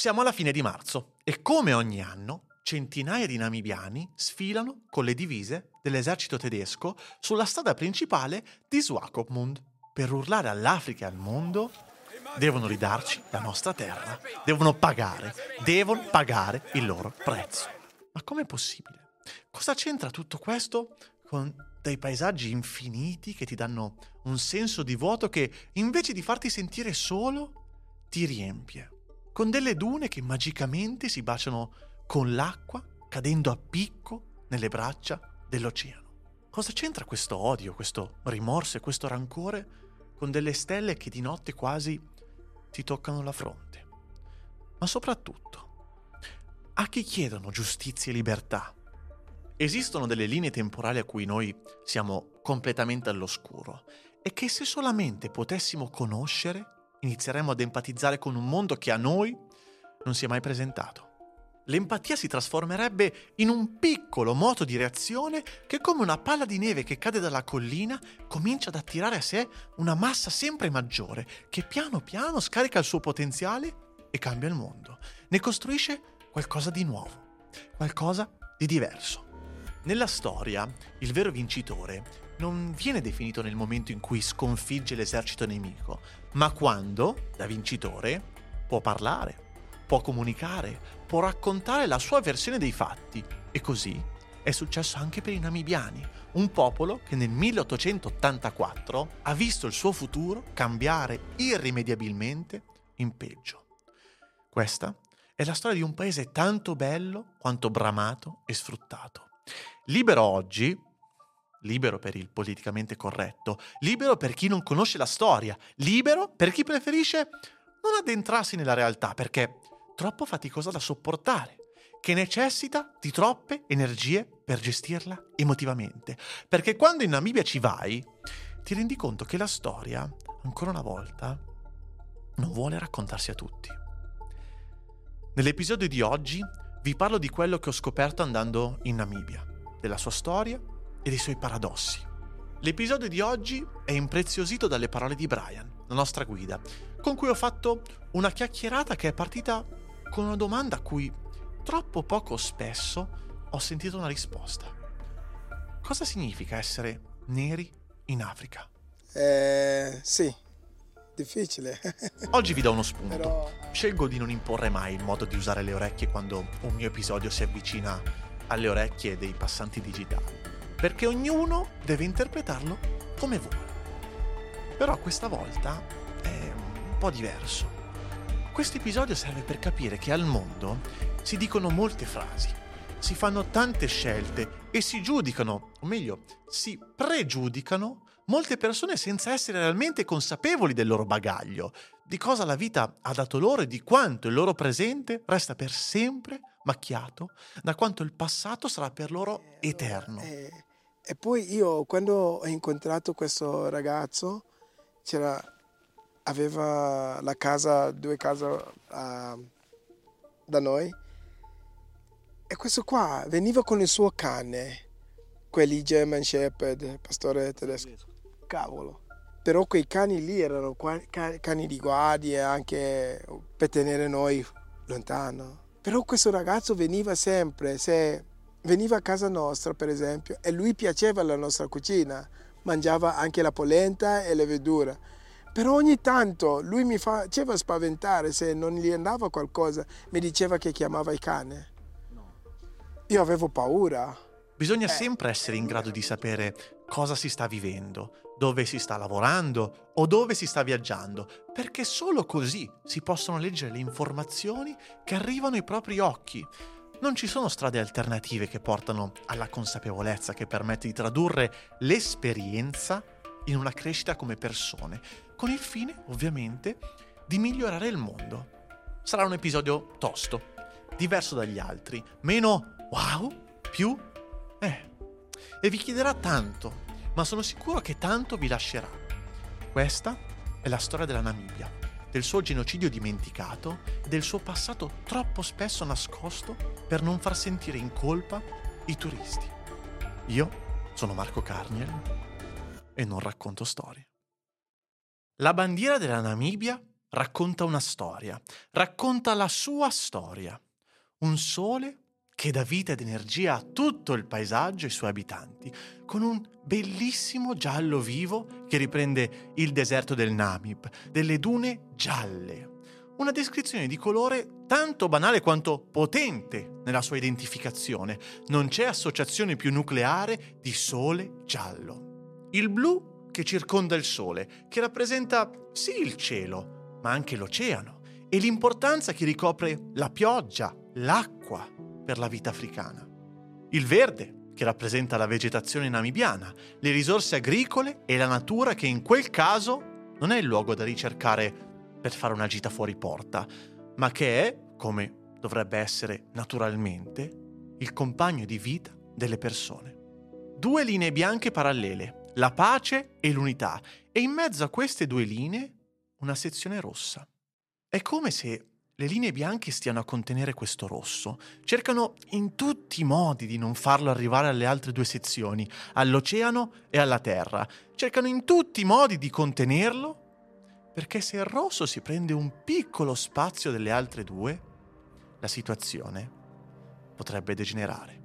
Siamo alla fine di marzo e come ogni anno centinaia di namibiani sfilano con le divise dell'esercito tedesco sulla strada principale di Swakopmund per urlare all'Africa e al mondo devono ridarci la nostra terra, devono pagare, devono pagare il loro prezzo. Ma com'è possibile? Cosa c'entra tutto questo con dei paesaggi infiniti che ti danno un senso di vuoto che invece di farti sentire solo ti riempie? Con delle dune che magicamente si baciano con l'acqua cadendo a picco nelle braccia dell'oceano. Cosa c'entra questo odio, questo rimorso e questo rancore con delle stelle che di notte quasi ti toccano la fronte? Ma soprattutto, a chi chiedono giustizia e libertà? Esistono delle linee temporali a cui noi siamo completamente all'oscuro e che se solamente potessimo conoscere inizieremo ad empatizzare con un mondo che a noi non si è mai presentato. L'empatia si trasformerebbe in un piccolo moto di reazione che come una palla di neve che cade dalla collina comincia ad attirare a sé una massa sempre maggiore che piano piano scarica il suo potenziale e cambia il mondo. Ne costruisce qualcosa di nuovo, qualcosa di diverso. Nella storia, il vero vincitore non viene definito nel momento in cui sconfigge l'esercito nemico, ma quando, da vincitore, può parlare, può comunicare, può raccontare la sua versione dei fatti. E così è successo anche per i namibiani, un popolo che nel 1884 ha visto il suo futuro cambiare irrimediabilmente in peggio. Questa è la storia di un paese tanto bello quanto bramato e sfruttato. Libero oggi, libero per il politicamente corretto, libero per chi non conosce la storia, libero per chi preferisce non addentrarsi nella realtà perché è troppo faticosa da sopportare, che necessita di troppe energie per gestirla emotivamente. Perché quando in Namibia ci vai, ti rendi conto che la storia, ancora una volta, non vuole raccontarsi a tutti. Nell'episodio di oggi vi parlo di quello che ho scoperto andando in Namibia, della sua storia e dei suoi paradossi. L'episodio di oggi è impreziosito dalle parole di Brian, la nostra guida, con cui ho fatto una chiacchierata che è partita con una domanda a cui troppo poco spesso ho sentito una risposta. Cosa significa essere neri in Africa? Eh, sì, difficile. Oggi vi do uno spunto. Però... Scelgo di non imporre mai il modo di usare le orecchie quando un mio episodio si avvicina alle orecchie dei passanti digitali perché ognuno deve interpretarlo come vuole. Però questa volta è un po' diverso. Questo episodio serve per capire che al mondo si dicono molte frasi, si fanno tante scelte e si giudicano, o meglio, si pregiudicano molte persone senza essere realmente consapevoli del loro bagaglio, di cosa la vita ha dato loro e di quanto il loro presente resta per sempre macchiato da quanto il passato sarà per loro eterno. E poi io quando ho incontrato questo ragazzo aveva la casa, due case uh, da noi e questo qua veniva con il suo cane, quelli German Shepherd, pastore tedesco. Cavolo. Però quei cani lì erano cani di guardia anche per tenere noi lontano. Però questo ragazzo veniva sempre, se veniva a casa nostra per esempio e lui piaceva la nostra cucina, mangiava anche la polenta e le verdure. Però ogni tanto lui mi faceva spaventare se non gli andava qualcosa, mi diceva che chiamava il cane. Io avevo paura. Bisogna eh. sempre essere in grado di sapere cosa si sta vivendo, dove si sta lavorando o dove si sta viaggiando, perché solo così si possono leggere le informazioni che arrivano ai propri occhi. Non ci sono strade alternative che portano alla consapevolezza che permette di tradurre l'esperienza in una crescita come persone, con il fine, ovviamente, di migliorare il mondo. Sarà un episodio tosto, diverso dagli altri, meno wow, più eh. E vi chiederà tanto, ma sono sicuro che tanto vi lascerà. Questa è la storia della Namibia del suo genocidio dimenticato del suo passato troppo spesso nascosto per non far sentire in colpa i turisti. Io sono Marco Carniel e non racconto storie. La bandiera della Namibia racconta una storia, racconta la sua storia. Un sole che dà vita ed energia a tutto il paesaggio e i suoi abitanti, con un bellissimo giallo vivo che riprende il deserto del Namib, delle dune gialle. Una descrizione di colore tanto banale quanto potente nella sua identificazione. Non c'è associazione più nucleare di sole giallo. Il blu che circonda il sole, che rappresenta sì il cielo, ma anche l'oceano, e l'importanza che ricopre la pioggia, l'acqua per la vita africana. Il verde, che rappresenta la vegetazione namibiana, le risorse agricole e la natura che in quel caso non è il luogo da ricercare per fare una gita fuori porta, ma che è, come dovrebbe essere naturalmente, il compagno di vita delle persone. Due linee bianche parallele, la pace e l'unità, e in mezzo a queste due linee una sezione rossa. È come se le linee bianche stiano a contenere questo rosso. Cercano in tutti i modi di non farlo arrivare alle altre due sezioni, all'oceano e alla terra. Cercano in tutti i modi di contenerlo, perché se il rosso si prende un piccolo spazio delle altre due, la situazione potrebbe degenerare.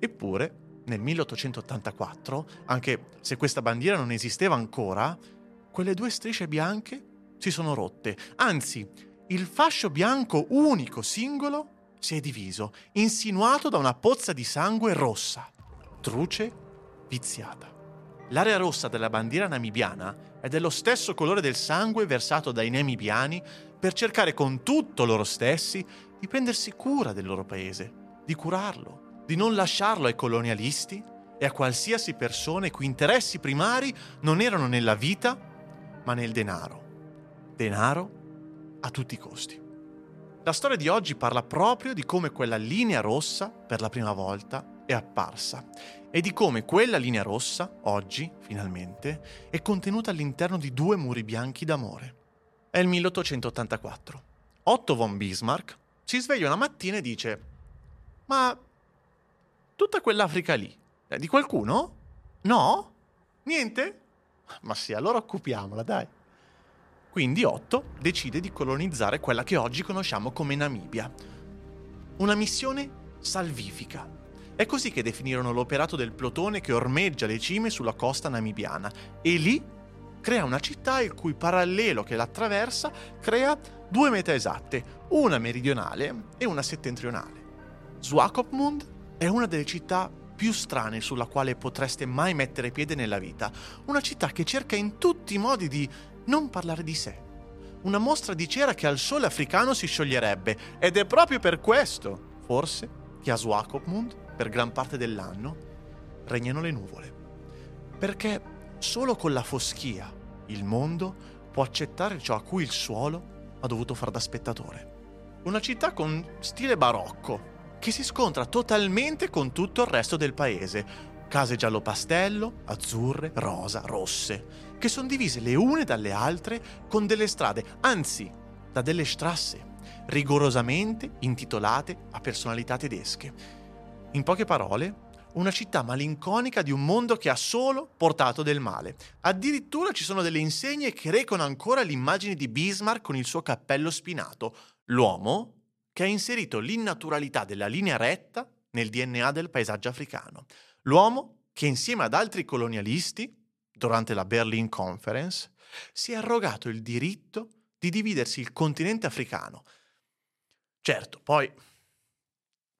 Eppure, nel 1884, anche se questa bandiera non esisteva ancora, quelle due strisce bianche si sono rotte. Anzi, il fascio bianco unico, singolo, si è diviso, insinuato da una pozza di sangue rossa, truce, viziata. L'area rossa della bandiera namibiana è dello stesso colore del sangue versato dai namibiani per cercare con tutto loro stessi di prendersi cura del loro paese, di curarlo, di non lasciarlo ai colonialisti e a qualsiasi persona i cui interessi primari non erano nella vita, ma nel denaro. Denaro a tutti i costi. La storia di oggi parla proprio di come quella linea rossa, per la prima volta, è apparsa e di come quella linea rossa, oggi, finalmente, è contenuta all'interno di due muri bianchi d'amore. È il 1884. Otto von Bismarck si sveglia una mattina e dice: Ma tutta quell'Africa lì, è di qualcuno? No? Niente? Ma sì, allora occupiamola, dai. Quindi Otto decide di colonizzare quella che oggi conosciamo come Namibia. Una missione salvifica. È così che definirono l'operato del plotone che ormeggia le cime sulla costa namibiana e lì crea una città il cui parallelo che l'attraversa crea due mete esatte, una meridionale e una settentrionale. Swakopmund è una delle città più strane sulla quale potreste mai mettere piede nella vita, una città che cerca in tutti i modi di non parlare di sé. Una mostra di cera che al sole africano si scioglierebbe ed è proprio per questo, forse, che a Swakopmund, per gran parte dell'anno, regnano le nuvole. Perché solo con la foschia il mondo può accettare ciò a cui il suolo ha dovuto far da spettatore. Una città con stile barocco, che si scontra totalmente con tutto il resto del paese. Case giallo pastello, azzurre, rosa, rosse, che sono divise le une dalle altre con delle strade, anzi, da delle strasse, rigorosamente intitolate a personalità tedesche. In poche parole, una città malinconica di un mondo che ha solo portato del male. Addirittura ci sono delle insegne che recano ancora l'immagine di Bismarck con il suo cappello spinato, l'uomo che ha inserito l'innaturalità della linea retta nel DNA del paesaggio africano. L'uomo che insieme ad altri colonialisti durante la Berlin Conference, si è arrogato il diritto di dividersi il continente africano. Certo, poi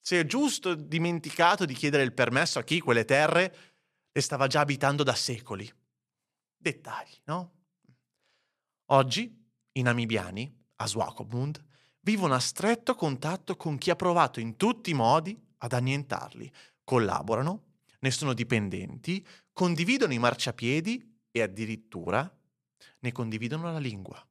si è giusto dimenticato di chiedere il permesso a chi quelle terre le stava già abitando da secoli. Dettagli, no? Oggi i namibiani, a Swakopmund, vivono a stretto contatto con chi ha provato in tutti i modi ad annientarli, collaborano, ne sono dipendenti, condividono i marciapiedi e addirittura ne condividono la lingua.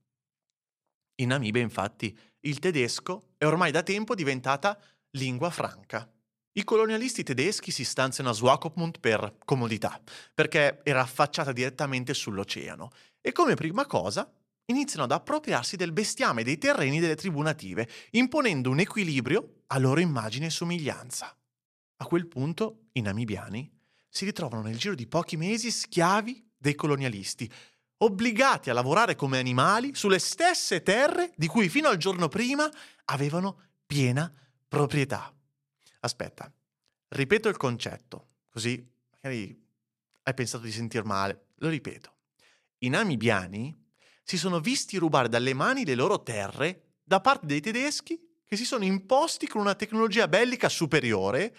In Namibia, infatti, il tedesco è ormai da tempo diventata lingua franca. I colonialisti tedeschi si stanziano a Swakopmund per comodità, perché era affacciata direttamente sull'oceano, e come prima cosa iniziano ad appropriarsi del bestiame dei terreni delle tribù native, imponendo un equilibrio a loro immagine e somiglianza. A quel punto i namibiani si ritrovano nel giro di pochi mesi schiavi dei colonialisti, obbligati a lavorare come animali sulle stesse terre di cui fino al giorno prima avevano piena proprietà. Aspetta, ripeto il concetto, così magari hai pensato di sentir male. Lo ripeto. I namibiani si sono visti rubare dalle mani le loro terre da parte dei tedeschi che si sono imposti con una tecnologia bellica superiore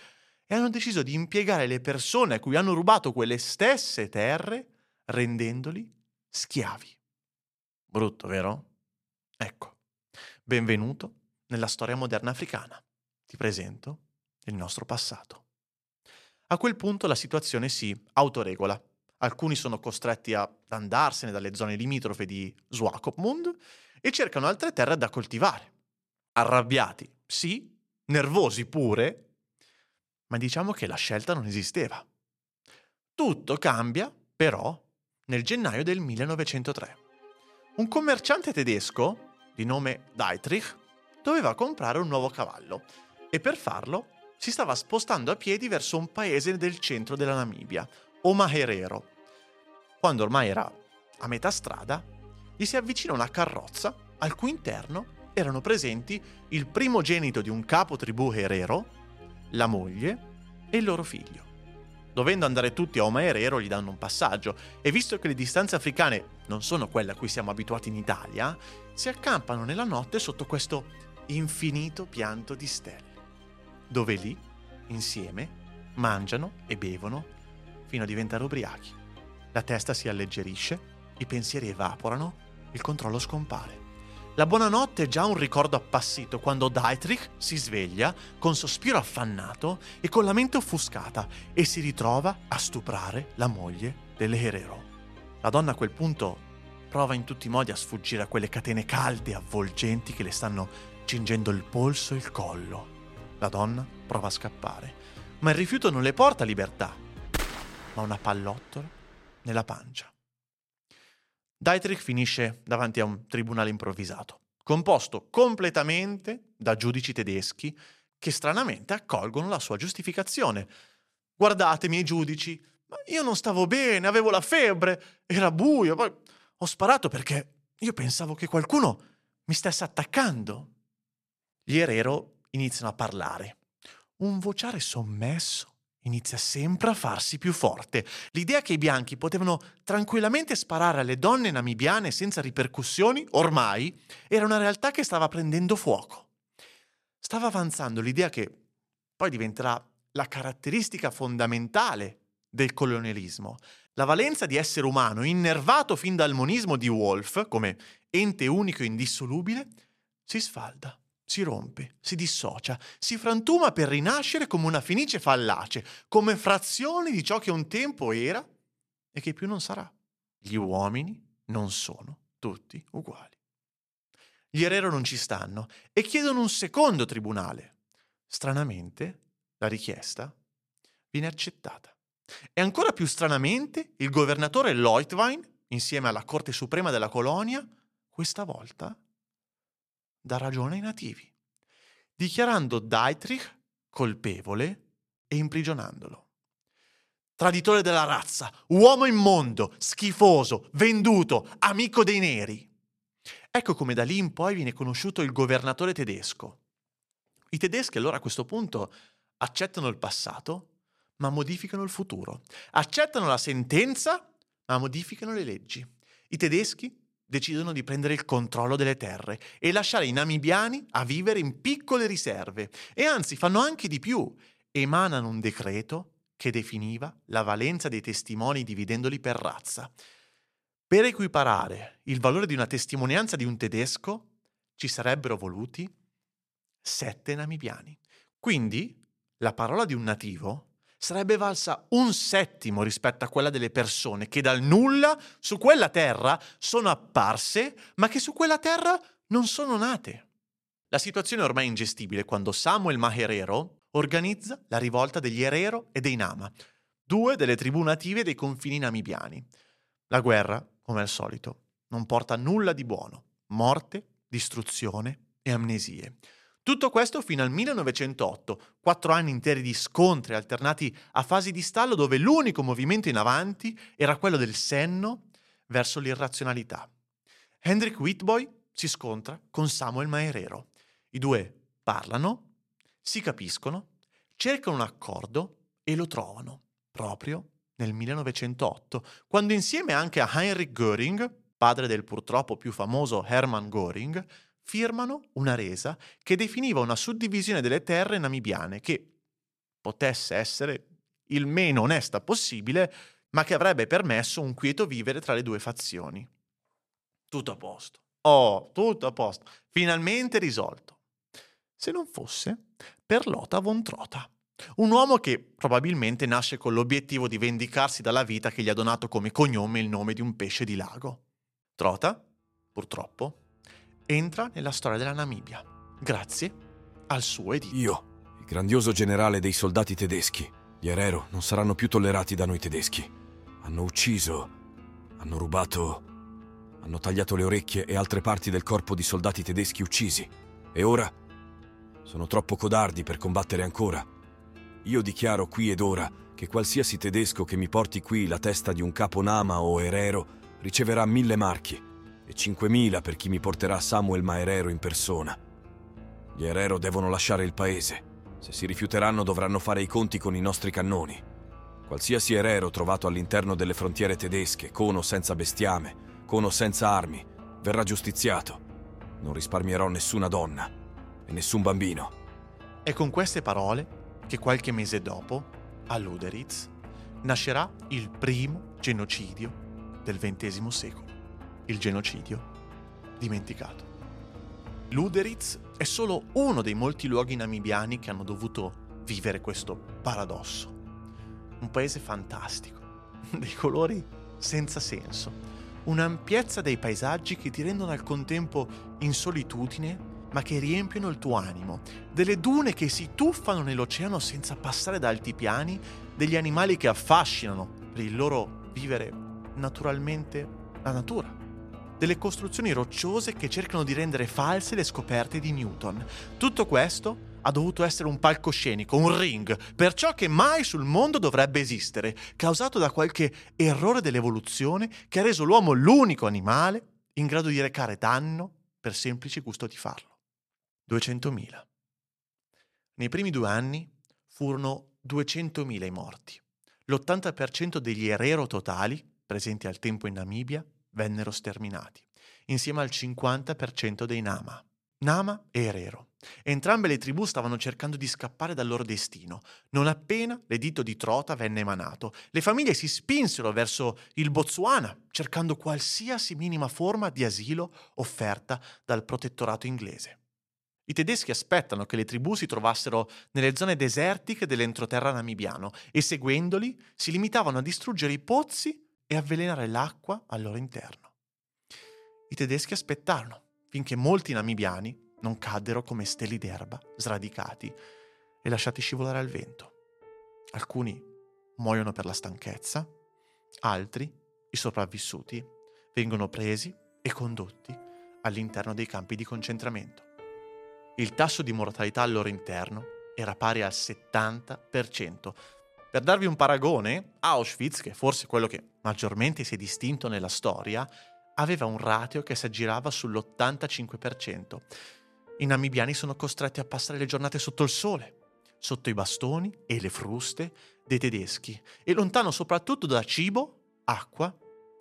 e hanno deciso di impiegare le persone a cui hanno rubato quelle stesse terre rendendoli schiavi. Brutto, vero? Ecco, benvenuto nella storia moderna africana. Ti presento il nostro passato. A quel punto la situazione si autoregola. Alcuni sono costretti ad andarsene dalle zone limitrofe di Swakopmund e cercano altre terre da coltivare. Arrabbiati, sì, nervosi pure, ma diciamo che la scelta non esisteva. Tutto cambia, però, nel gennaio del 1903. Un commerciante tedesco, di nome Dietrich, doveva comprare un nuovo cavallo e per farlo si stava spostando a piedi verso un paese del centro della Namibia, Omaherero. Quando ormai era a metà strada, gli si avvicina una carrozza al cui interno erano presenti il primogenito di un capo tribù Herero, la moglie e il loro figlio. Dovendo andare tutti a Omaherero gli danno un passaggio e visto che le distanze africane non sono quelle a cui siamo abituati in Italia, si accampano nella notte sotto questo infinito pianto di stelle, dove lì, insieme, mangiano e bevono fino a diventare ubriachi. La testa si alleggerisce, i pensieri evaporano, il controllo scompare. La buonanotte è già un ricordo appassito quando Dietrich si sveglia con sospiro affannato e con la mente offuscata e si ritrova a stuprare la moglie dell'Herero. La donna a quel punto prova in tutti i modi a sfuggire a quelle catene calde e avvolgenti che le stanno cingendo il polso e il collo. La donna prova a scappare, ma il rifiuto non le porta libertà, ma una pallottola nella pancia. Dietrich finisce davanti a un tribunale improvvisato, composto completamente da giudici tedeschi che stranamente accolgono la sua giustificazione. Guardate, miei giudici, ma io non stavo bene, avevo la febbre, era buio, poi ho sparato perché io pensavo che qualcuno mi stesse attaccando. Gli Herero iniziano a parlare. Un vociare sommesso inizia sempre a farsi più forte. L'idea che i bianchi potevano tranquillamente sparare alle donne namibiane senza ripercussioni, ormai, era una realtà che stava prendendo fuoco. Stava avanzando l'idea che poi diventerà la caratteristica fondamentale del colonialismo, la valenza di essere umano innervato fin dal monismo di Wolff come ente unico e indissolubile, si sfalda si rompe, si dissocia, si frantuma per rinascere come una fenice fallace, come frazione di ciò che un tempo era e che più non sarà. Gli uomini non sono tutti uguali. Gli Herero non ci stanno e chiedono un secondo tribunale. Stranamente, la richiesta viene accettata. E ancora più stranamente, il governatore Leutwein, insieme alla Corte Suprema della colonia, questa volta dà ragione ai nativi, dichiarando Dietrich colpevole e imprigionandolo. Traditore della razza, uomo immondo, schifoso, venduto, amico dei neri. Ecco come da lì in poi viene conosciuto il governatore tedesco. I tedeschi allora a questo punto accettano il passato, ma modificano il futuro. Accettano la sentenza, ma modificano le leggi. I tedeschi decidono di prendere il controllo delle terre e lasciare i namibiani a vivere in piccole riserve e anzi fanno anche di più, emanano un decreto che definiva la valenza dei testimoni dividendoli per razza. Per equiparare il valore di una testimonianza di un tedesco ci sarebbero voluti sette namibiani. Quindi la parola di un nativo sarebbe valsa un settimo rispetto a quella delle persone che dal nulla su quella terra sono apparse, ma che su quella terra non sono nate. La situazione è ormai ingestibile quando Samuel Maherero organizza la rivolta degli Herero e dei Nama, due delle tribù native dei confini namibiani. La guerra, come al solito, non porta nulla di buono. Morte, distruzione e amnesie. Tutto questo fino al 1908, quattro anni interi di scontri alternati a fasi di stallo dove l'unico movimento in avanti era quello del senno verso l'irrazionalità. Hendrik Whitboy si scontra con Samuel Maerero. I due parlano, si capiscono, cercano un accordo e lo trovano, proprio nel 1908, quando insieme anche a Heinrich Göring, padre del purtroppo più famoso Hermann Göring, firmano una resa che definiva una suddivisione delle terre namibiane che potesse essere il meno onesta possibile, ma che avrebbe permesso un quieto vivere tra le due fazioni. Tutto a posto. Oh, tutto a posto. Finalmente risolto. Se non fosse per Lota von Trota. Un uomo che probabilmente nasce con l'obiettivo di vendicarsi dalla vita che gli ha donato come cognome il nome di un pesce di lago. Trota, purtroppo, entra nella storia della Namibia, grazie al suo editto. Io, il grandioso generale dei soldati tedeschi, gli Herero non saranno più tollerati da noi tedeschi. Hanno ucciso, hanno rubato, hanno tagliato le orecchie e altre parti del corpo di soldati tedeschi uccisi. E ora sono troppo codardi per combattere ancora io dichiaro qui ed ora che qualsiasi tedesco che mi porti qui la testa di un capo Nama o Herero riceverà mille marchi e cinquemila per chi mi porterà Samuel Maerero in persona. Gli Herero devono lasciare il paese. Se si rifiuteranno dovranno fare i conti con i nostri cannoni. Qualsiasi Herero trovato all'interno delle frontiere tedesche, con o senza bestiame, con o senza armi, verrà giustiziato. Non risparmierò nessuna donna e nessun bambino. E con queste parole che qualche mese dopo, a Luderitz, nascerà il primo genocidio del XX secolo, il genocidio dimenticato. Luderitz è solo uno dei molti luoghi namibiani che hanno dovuto vivere questo paradosso. Un paese fantastico, dei colori senza senso, un'ampiezza dei paesaggi che ti rendono al contempo in solitudine ma che riempiono il tuo animo, delle dune che si tuffano nell'oceano senza passare da altipiani, degli animali che affascinano per il loro vivere naturalmente la natura, delle costruzioni rocciose che cercano di rendere false le scoperte di Newton. Tutto questo ha dovuto essere un palcoscenico, un ring, per ciò che mai sul mondo dovrebbe esistere, causato da qualche errore dell'evoluzione che ha reso l'uomo l'unico animale in grado di recare danno per semplice gusto di farlo. 200.000. Nei primi due anni furono 200.000 i morti. L'80% degli erero totali, presenti al tempo in Namibia, vennero sterminati, insieme al 50% dei Nama. Nama e Erero. Entrambe le tribù stavano cercando di scappare dal loro destino. Non appena l'editto di Trota venne emanato, le famiglie si spinsero verso il Botswana, cercando qualsiasi minima forma di asilo offerta dal protettorato inglese. I tedeschi aspettano che le tribù si trovassero nelle zone desertiche dell'entroterra namibiano e seguendoli si limitavano a distruggere i pozzi e avvelenare l'acqua al loro interno. I tedeschi aspettarono finché molti namibiani non caddero come steli d'erba, sradicati e lasciati scivolare al vento. Alcuni muoiono per la stanchezza, altri, i sopravvissuti, vengono presi e condotti all'interno dei campi di concentramento il tasso di mortalità al loro interno era pari al 70%. Per darvi un paragone, Auschwitz, che è forse quello che maggiormente si è distinto nella storia, aveva un ratio che si aggirava sull'85%. I namibiani sono costretti a passare le giornate sotto il sole, sotto i bastoni e le fruste dei tedeschi e lontano soprattutto da cibo, acqua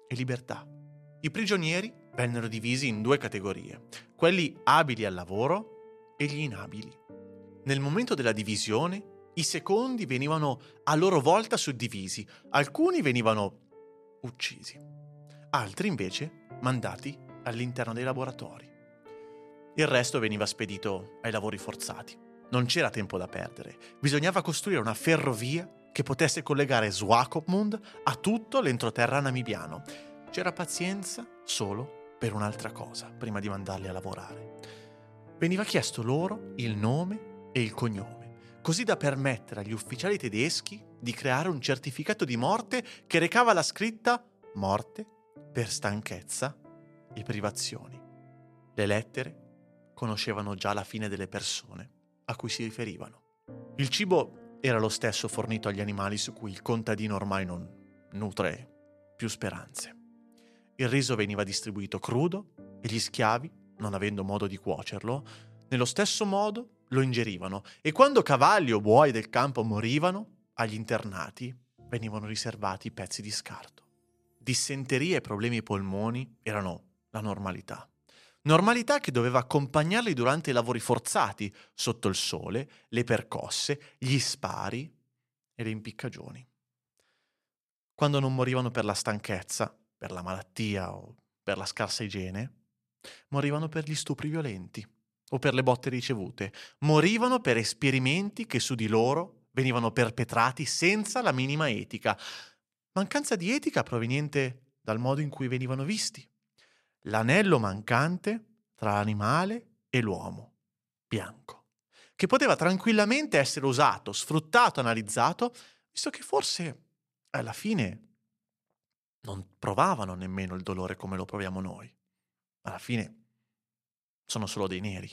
e libertà. I prigionieri vennero divisi in due categorie, quelli abili al lavoro e gli inabili. Nel momento della divisione, i secondi venivano a loro volta suddivisi, alcuni venivano uccisi, altri invece mandati all'interno dei laboratori. Il resto veniva spedito ai lavori forzati. Non c'era tempo da perdere, bisognava costruire una ferrovia che potesse collegare Swakopmund a tutto l'entroterra namibiano. C'era pazienza solo per un'altra cosa prima di mandarli a lavorare veniva chiesto loro il nome e il cognome, così da permettere agli ufficiali tedeschi di creare un certificato di morte che recava la scritta morte per stanchezza e privazioni. Le lettere conoscevano già la fine delle persone a cui si riferivano. Il cibo era lo stesso fornito agli animali su cui il contadino ormai non nutre più speranze. il riso veniva distribuito crudo e gli schiavi, non avendo modo di cuocerlo, nello stesso modo lo ingerivano e quando cavalli o buoi del campo morivano, agli internati venivano riservati pezzi di scarto. Dissenteria e problemi ai polmoni erano la normalità. Normalità che doveva accompagnarli durante i lavori forzati, sotto il sole, le percosse, gli spari e le impiccagioni. Quando non morivano per la stanchezza, per la malattia o per la scarsa igiene, morivano per gli stupri violenti o per le botte ricevute, morivano per esperimenti che su di loro venivano perpetrati senza la minima etica. Mancanza di etica proveniente dal modo in cui venivano visti. L'anello mancante tra l'animale e l'uomo, bianco, che poteva tranquillamente essere usato, sfruttato, analizzato, visto che forse alla fine non provavano nemmeno il dolore come lo proviamo noi. Alla fine sono solo dei neri.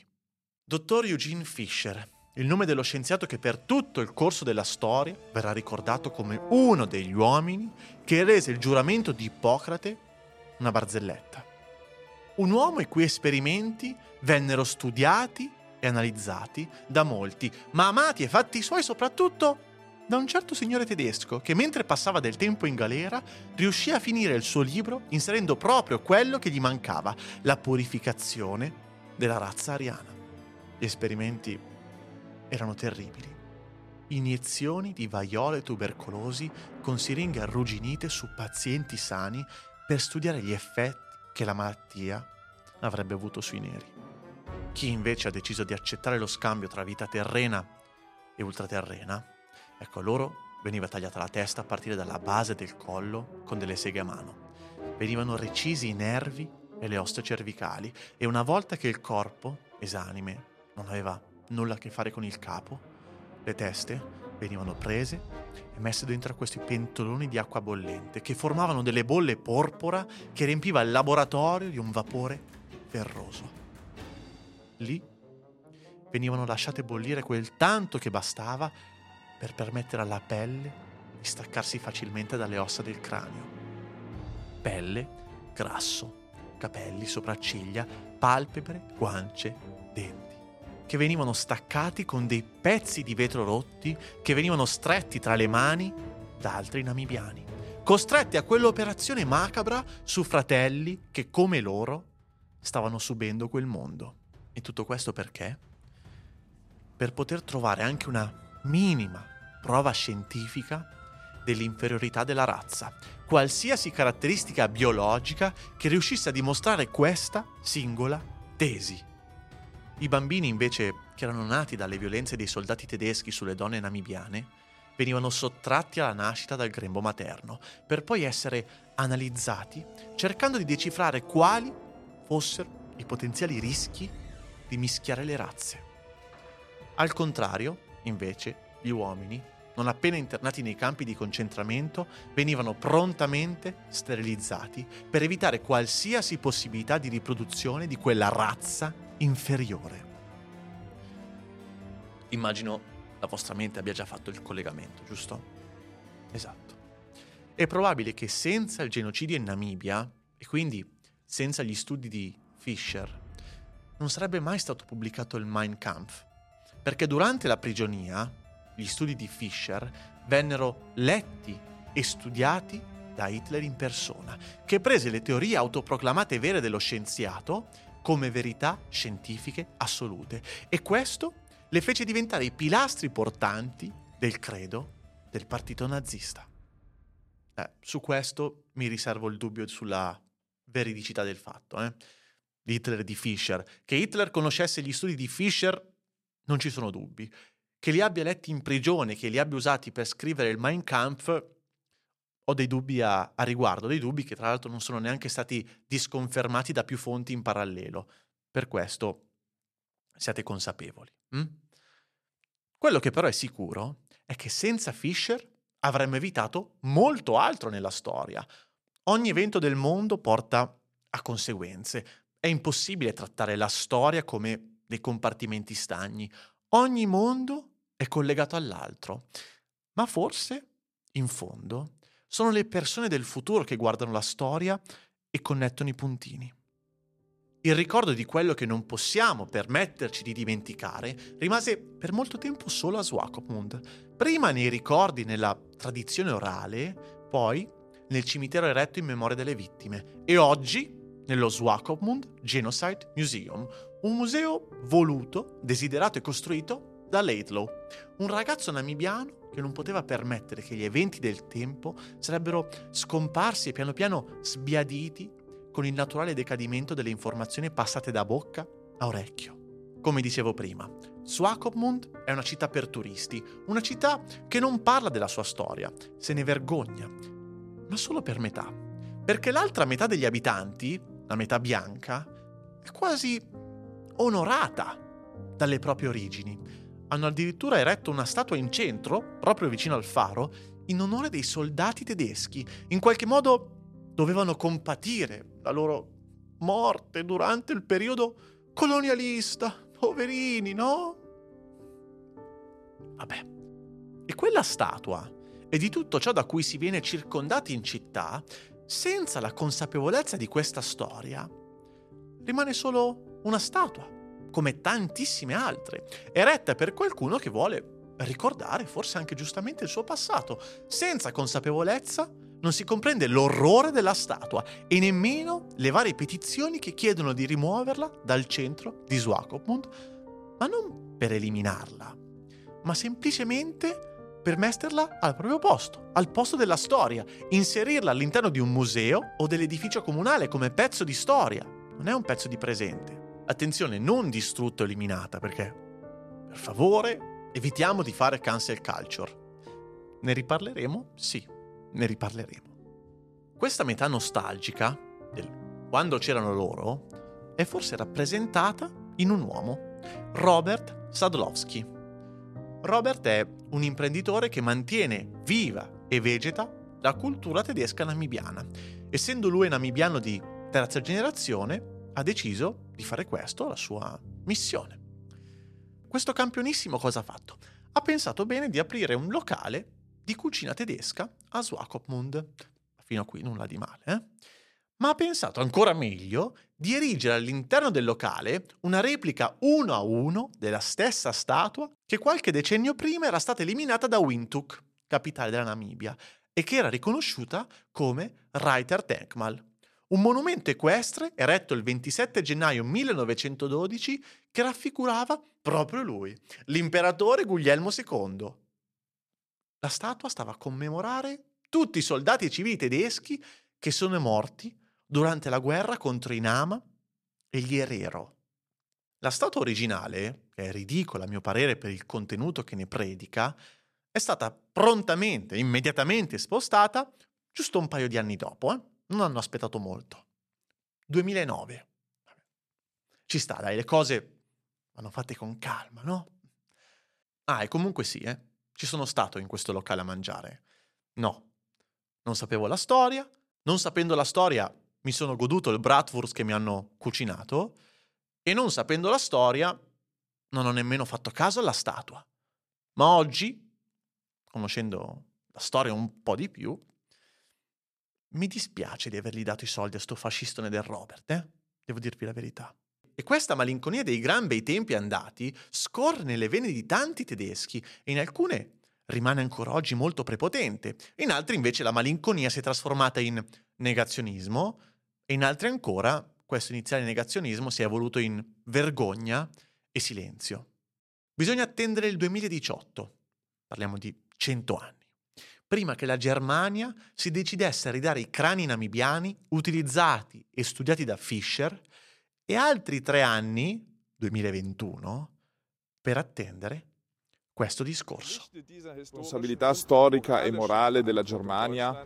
Dottor Eugene Fisher, il nome dello scienziato che per tutto il corso della storia verrà ricordato come uno degli uomini che rese il giuramento di Ippocrate una barzelletta. Un uomo i cui esperimenti vennero studiati e analizzati da molti, ma amati e fatti suoi soprattutto da un certo signore tedesco che mentre passava del tempo in galera riuscì a finire il suo libro inserendo proprio quello che gli mancava, la purificazione della razza ariana. Gli esperimenti erano terribili. Iniezioni di vaiole tubercolosi con siringhe arrugginite su pazienti sani per studiare gli effetti che la malattia avrebbe avuto sui neri. Chi invece ha deciso di accettare lo scambio tra vita terrena e ultraterrena, ecco a loro veniva tagliata la testa a partire dalla base del collo con delle seghe a mano. Venivano recisi i nervi e le ossa cervicali e una volta che il corpo, esanime, non aveva nulla a che fare con il capo, le teste venivano prese e messe dentro a questi pentoloni di acqua bollente che formavano delle bolle porpora che riempiva il laboratorio di un vapore ferroso. Lì venivano lasciate bollire quel tanto che bastava per permettere alla pelle di staccarsi facilmente dalle ossa del cranio. Pelle, grasso, capelli, sopracciglia, palpebre, guance, denti, che venivano staccati con dei pezzi di vetro rotti che venivano stretti tra le mani da altri namibiani, costretti a quell'operazione macabra su fratelli che, come loro, stavano subendo quel mondo. E tutto questo perché? Per poter trovare anche una minima prova scientifica dell'inferiorità della razza, qualsiasi caratteristica biologica che riuscisse a dimostrare questa singola tesi. I bambini invece, che erano nati dalle violenze dei soldati tedeschi sulle donne namibiane, venivano sottratti alla nascita dal grembo materno, per poi essere analizzati cercando di decifrare quali fossero i potenziali rischi di mischiare le razze. Al contrario, invece, gli uomini non appena internati nei campi di concentramento, venivano prontamente sterilizzati per evitare qualsiasi possibilità di riproduzione di quella razza inferiore. Immagino la vostra mente abbia già fatto il collegamento, giusto? Esatto. È probabile che senza il genocidio in Namibia, e quindi senza gli studi di Fisher, non sarebbe mai stato pubblicato il Mein Kampf, perché durante la prigionia gli studi di Fischer vennero letti e studiati da Hitler in persona, che prese le teorie autoproclamate vere dello scienziato come verità scientifiche assolute e questo le fece diventare i pilastri portanti del credo del partito nazista. Eh, su questo mi riservo il dubbio sulla veridicità del fatto, eh? di Hitler di Fischer. Che Hitler conoscesse gli studi di Fischer non ci sono dubbi che li abbia letti in prigione, che li abbia usati per scrivere il Mein Kampf, ho dei dubbi a, a, riguardo, dei dubbi che tra l'altro non sono neanche stati disconfermati da più fonti in parallelo. Per questo siate consapevoli. Hm? Quello che però è sicuro è che senza Fisher avremmo evitato molto altro nella storia. Ogni evento del mondo porta a conseguenze. È impossibile trattare la storia come dei compartimenti stagni. Ogni mondo è collegato all'altro. Ma forse, in fondo, sono le persone del futuro che guardano la storia e connettono i puntini. Il ricordo di quello che non possiamo permetterci di dimenticare rimase per molto tempo solo a Swakopmund, prima nei ricordi nella tradizione orale, poi nel cimitero eretto in memoria delle vittime e oggi nello Swakopmund Genocide Museum, un museo voluto, desiderato e costruito da Laidlaw, un ragazzo namibiano che non poteva permettere che gli eventi del tempo sarebbero scomparsi e piano piano sbiaditi con il naturale decadimento delle informazioni passate da bocca a orecchio. Come dicevo prima, Swakopmund è una città per turisti, una città che non parla della sua storia, se ne vergogna, ma solo per metà. Perché l'altra metà degli abitanti, la metà bianca, è quasi onorata dalle proprie origini. Hanno addirittura eretto una statua in centro, proprio vicino al faro, in onore dei soldati tedeschi. In qualche modo dovevano compatire la loro morte durante il periodo colonialista. Poverini, no? Vabbè. E quella statua e di tutto ciò da cui si viene circondati in città, senza la consapevolezza di questa storia, rimane solo una statua, come tantissime altre, eretta per qualcuno che vuole ricordare forse anche giustamente il suo passato, senza consapevolezza non si comprende l'orrore della statua e nemmeno le varie petizioni che chiedono di rimuoverla dal centro di Swakopmund, ma non per eliminarla, ma semplicemente per metterla al proprio posto, al posto della storia, inserirla all'interno di un museo o dell'edificio comunale come pezzo di storia, non è un pezzo di presente. Attenzione, non distrutto o eliminata, perché, per favore, evitiamo di fare cancel culture. Ne riparleremo? Sì, ne riparleremo. Questa metà nostalgica, del quando c'erano loro, è forse rappresentata in un uomo, Robert Sadlowski. Robert è un imprenditore che mantiene viva e vegeta la cultura tedesca namibiana. Essendo lui namibiano di terza generazione, ha deciso di fare questo la sua missione. Questo campionissimo cosa ha fatto? Ha pensato bene di aprire un locale di cucina tedesca a Swakopmund. Fino a qui nulla di male, eh? Ma ha pensato ancora meglio di erigere all'interno del locale una replica uno a uno della stessa statua che qualche decennio prima era stata eliminata da Windhoek, capitale della Namibia, e che era riconosciuta come Reiter Denkmal, un monumento equestre eretto il 27 gennaio 1912 che raffigurava proprio lui, l'imperatore Guglielmo II. La statua stava a commemorare tutti i soldati civili tedeschi che sono morti durante la guerra contro i Nama e gli Herero. La statua originale, che è ridicola a mio parere per il contenuto che ne predica, è stata prontamente, immediatamente spostata giusto un paio di anni dopo. Eh? Non hanno aspettato molto. 2009. Ci sta, dai, le cose vanno fatte con calma, no? Ah, e comunque sì, eh ci sono stato in questo locale a mangiare. No, non sapevo la storia, non sapendo la storia mi sono goduto il bratwurst che mi hanno cucinato e non sapendo la storia non ho nemmeno fatto caso alla statua. Ma oggi, conoscendo la storia un po' di più, mi dispiace di avergli dato i soldi a sto fascistone del Robert, eh? Devo dirvi la verità. E questa malinconia dei gran bei tempi andati scorre nelle vene di tanti tedeschi e in alcune rimane ancora oggi molto prepotente, in altre invece la malinconia si è trasformata in negazionismo e in altre ancora questo iniziale negazionismo si è evoluto in vergogna e silenzio. Bisogna attendere il 2018, parliamo di cento anni, prima che la Germania si decidesse a ridare i crani namibiani utilizzati e studiati da Fischer e altri tre anni, 2021, per attendere questo discorso. Responsabilità storica e morale della Germania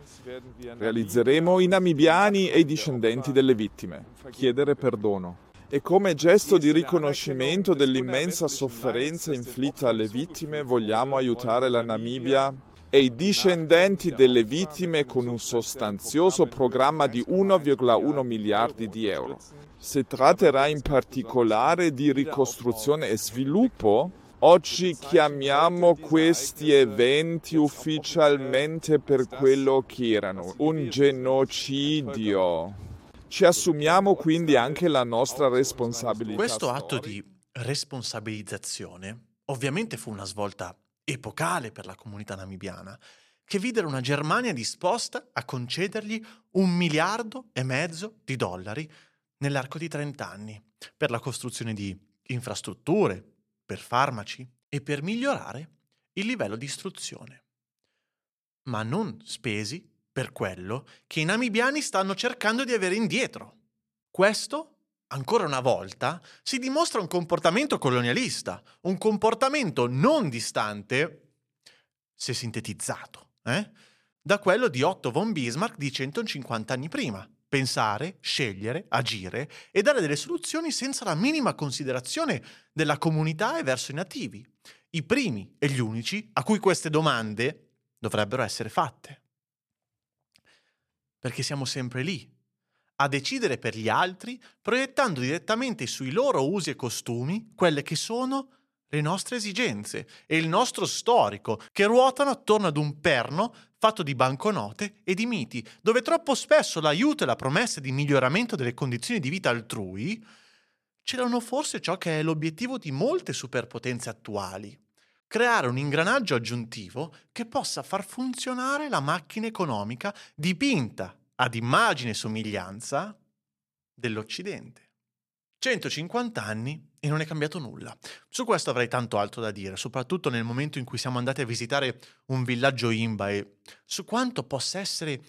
realizzeremo i namibiani e i discendenti delle vittime. Chiedere perdono. E come gesto di riconoscimento dell'immensa sofferenza inflitta alle vittime vogliamo aiutare la Namibia e i discendenti delle vittime con un sostanzioso programma di 1,1 miliardi di euro. Si tratterà in particolare di ricostruzione e sviluppo. Oggi chiamiamo questi eventi ufficialmente per quello che erano, un genocidio. Ci assumiamo quindi anche la nostra responsabilità. Questo atto di responsabilizzazione ovviamente fu una svolta epocale per la comunità namibiana, che videro una Germania disposta a concedergli un miliardo e mezzo di dollari nell'arco di 30 anni per la costruzione di infrastrutture, per farmaci e per migliorare il livello di istruzione. Ma non spesi per quello che i namibiani stanno cercando di avere indietro. Questo, ancora una volta, si dimostra un comportamento colonialista, un comportamento non distante, se sintetizzato, eh, da quello di Otto von Bismarck di 150 anni prima. Pensare, scegliere, agire e dare delle soluzioni senza la minima considerazione della comunità e verso i nativi, i primi e gli unici a cui queste domande dovrebbero essere fatte. Perché siamo sempre lì, a decidere per gli altri, proiettando direttamente sui loro usi e costumi quelle che sono le nostre esigenze e il nostro storico, che ruotano attorno ad un perno fatto di banconote e di miti, dove troppo spesso l'aiuto e la promessa di miglioramento delle condizioni di vita altrui celano forse ciò che è l'obiettivo di molte superpotenze attuali. Creare un ingranaggio aggiuntivo che possa far funzionare la macchina economica dipinta ad immagine e somiglianza dell'Occidente. 150 anni e non è cambiato nulla. Su questo avrei tanto altro da dire, soprattutto nel momento in cui siamo andati a visitare un villaggio Imba e su quanto possa essere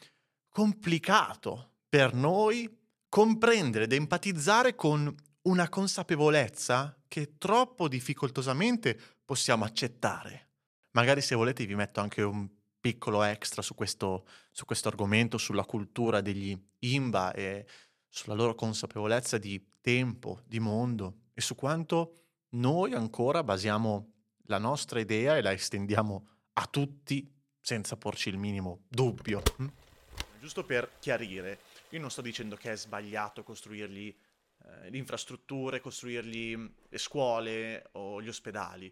complicato per noi comprendere ed empatizzare con una consapevolezza che troppo difficoltosamente possiamo accettare. Magari se volete vi metto anche un piccolo extra su questo, su questo argomento, sulla cultura degli Imba e sulla loro consapevolezza di tempo, di mondo e su quanto noi ancora basiamo la nostra idea e la estendiamo a tutti senza porci il minimo dubbio. hm? Giusto per chiarire, io non sto dicendo che è sbagliato costruirgli eh, le infrastrutture, costruirgli le scuole o gli ospedali.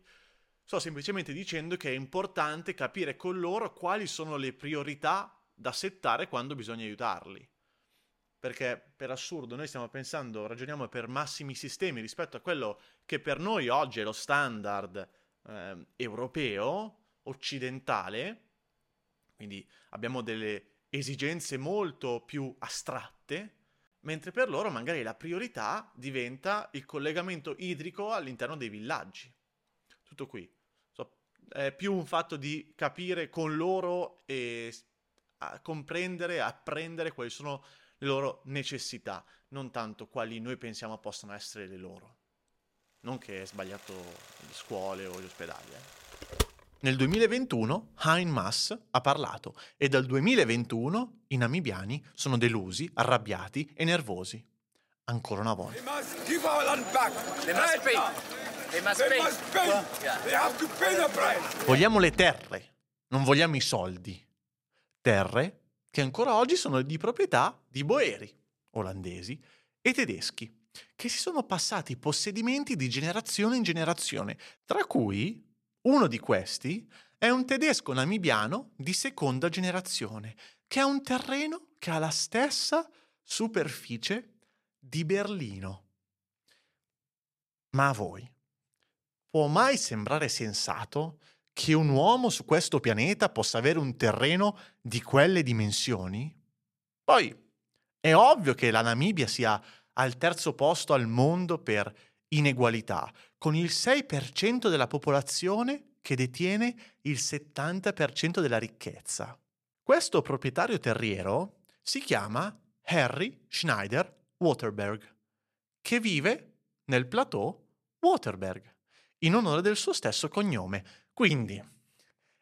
Sto semplicemente dicendo che è importante capire con loro quali sono le priorità da settare quando bisogna aiutarli. Perché per assurdo noi stiamo pensando, ragioniamo per massimi sistemi rispetto a quello che per noi oggi è lo standard eh, europeo, occidentale, quindi abbiamo delle esigenze molto più astratte, mentre per loro magari la priorità diventa il collegamento idrico all'interno dei villaggi. Tutto qui. È più un fatto di capire con loro e comprendere, apprendere quali sono le loro necessità, non tanto quali noi pensiamo possano essere le loro. Non che è sbagliato le scuole o gli ospedali. eh. Nel 2021 Hein Mas ha parlato e dal 2021 i namibiani sono delusi, arrabbiati e nervosi. Ancora una volta. Pay the price. Vogliamo le terre, non vogliamo i soldi. Terre che ancora oggi sono di proprietà di boeri, olandesi e tedeschi, che si sono passati i possedimenti di generazione in generazione, tra cui uno di questi è un tedesco namibiano di seconda generazione, che ha un terreno che ha la stessa superficie di Berlino. Ma a voi può mai sembrare sensato che un uomo su questo pianeta possa avere un terreno di quelle dimensioni? Poi è ovvio che la Namibia sia al terzo posto al mondo per inegualità, con il 6% della popolazione che detiene il 70% della ricchezza. Questo proprietario terriero si chiama Harry Schneider Waterberg, che vive nel plateau Waterberg, in onore del suo stesso cognome. Quindi,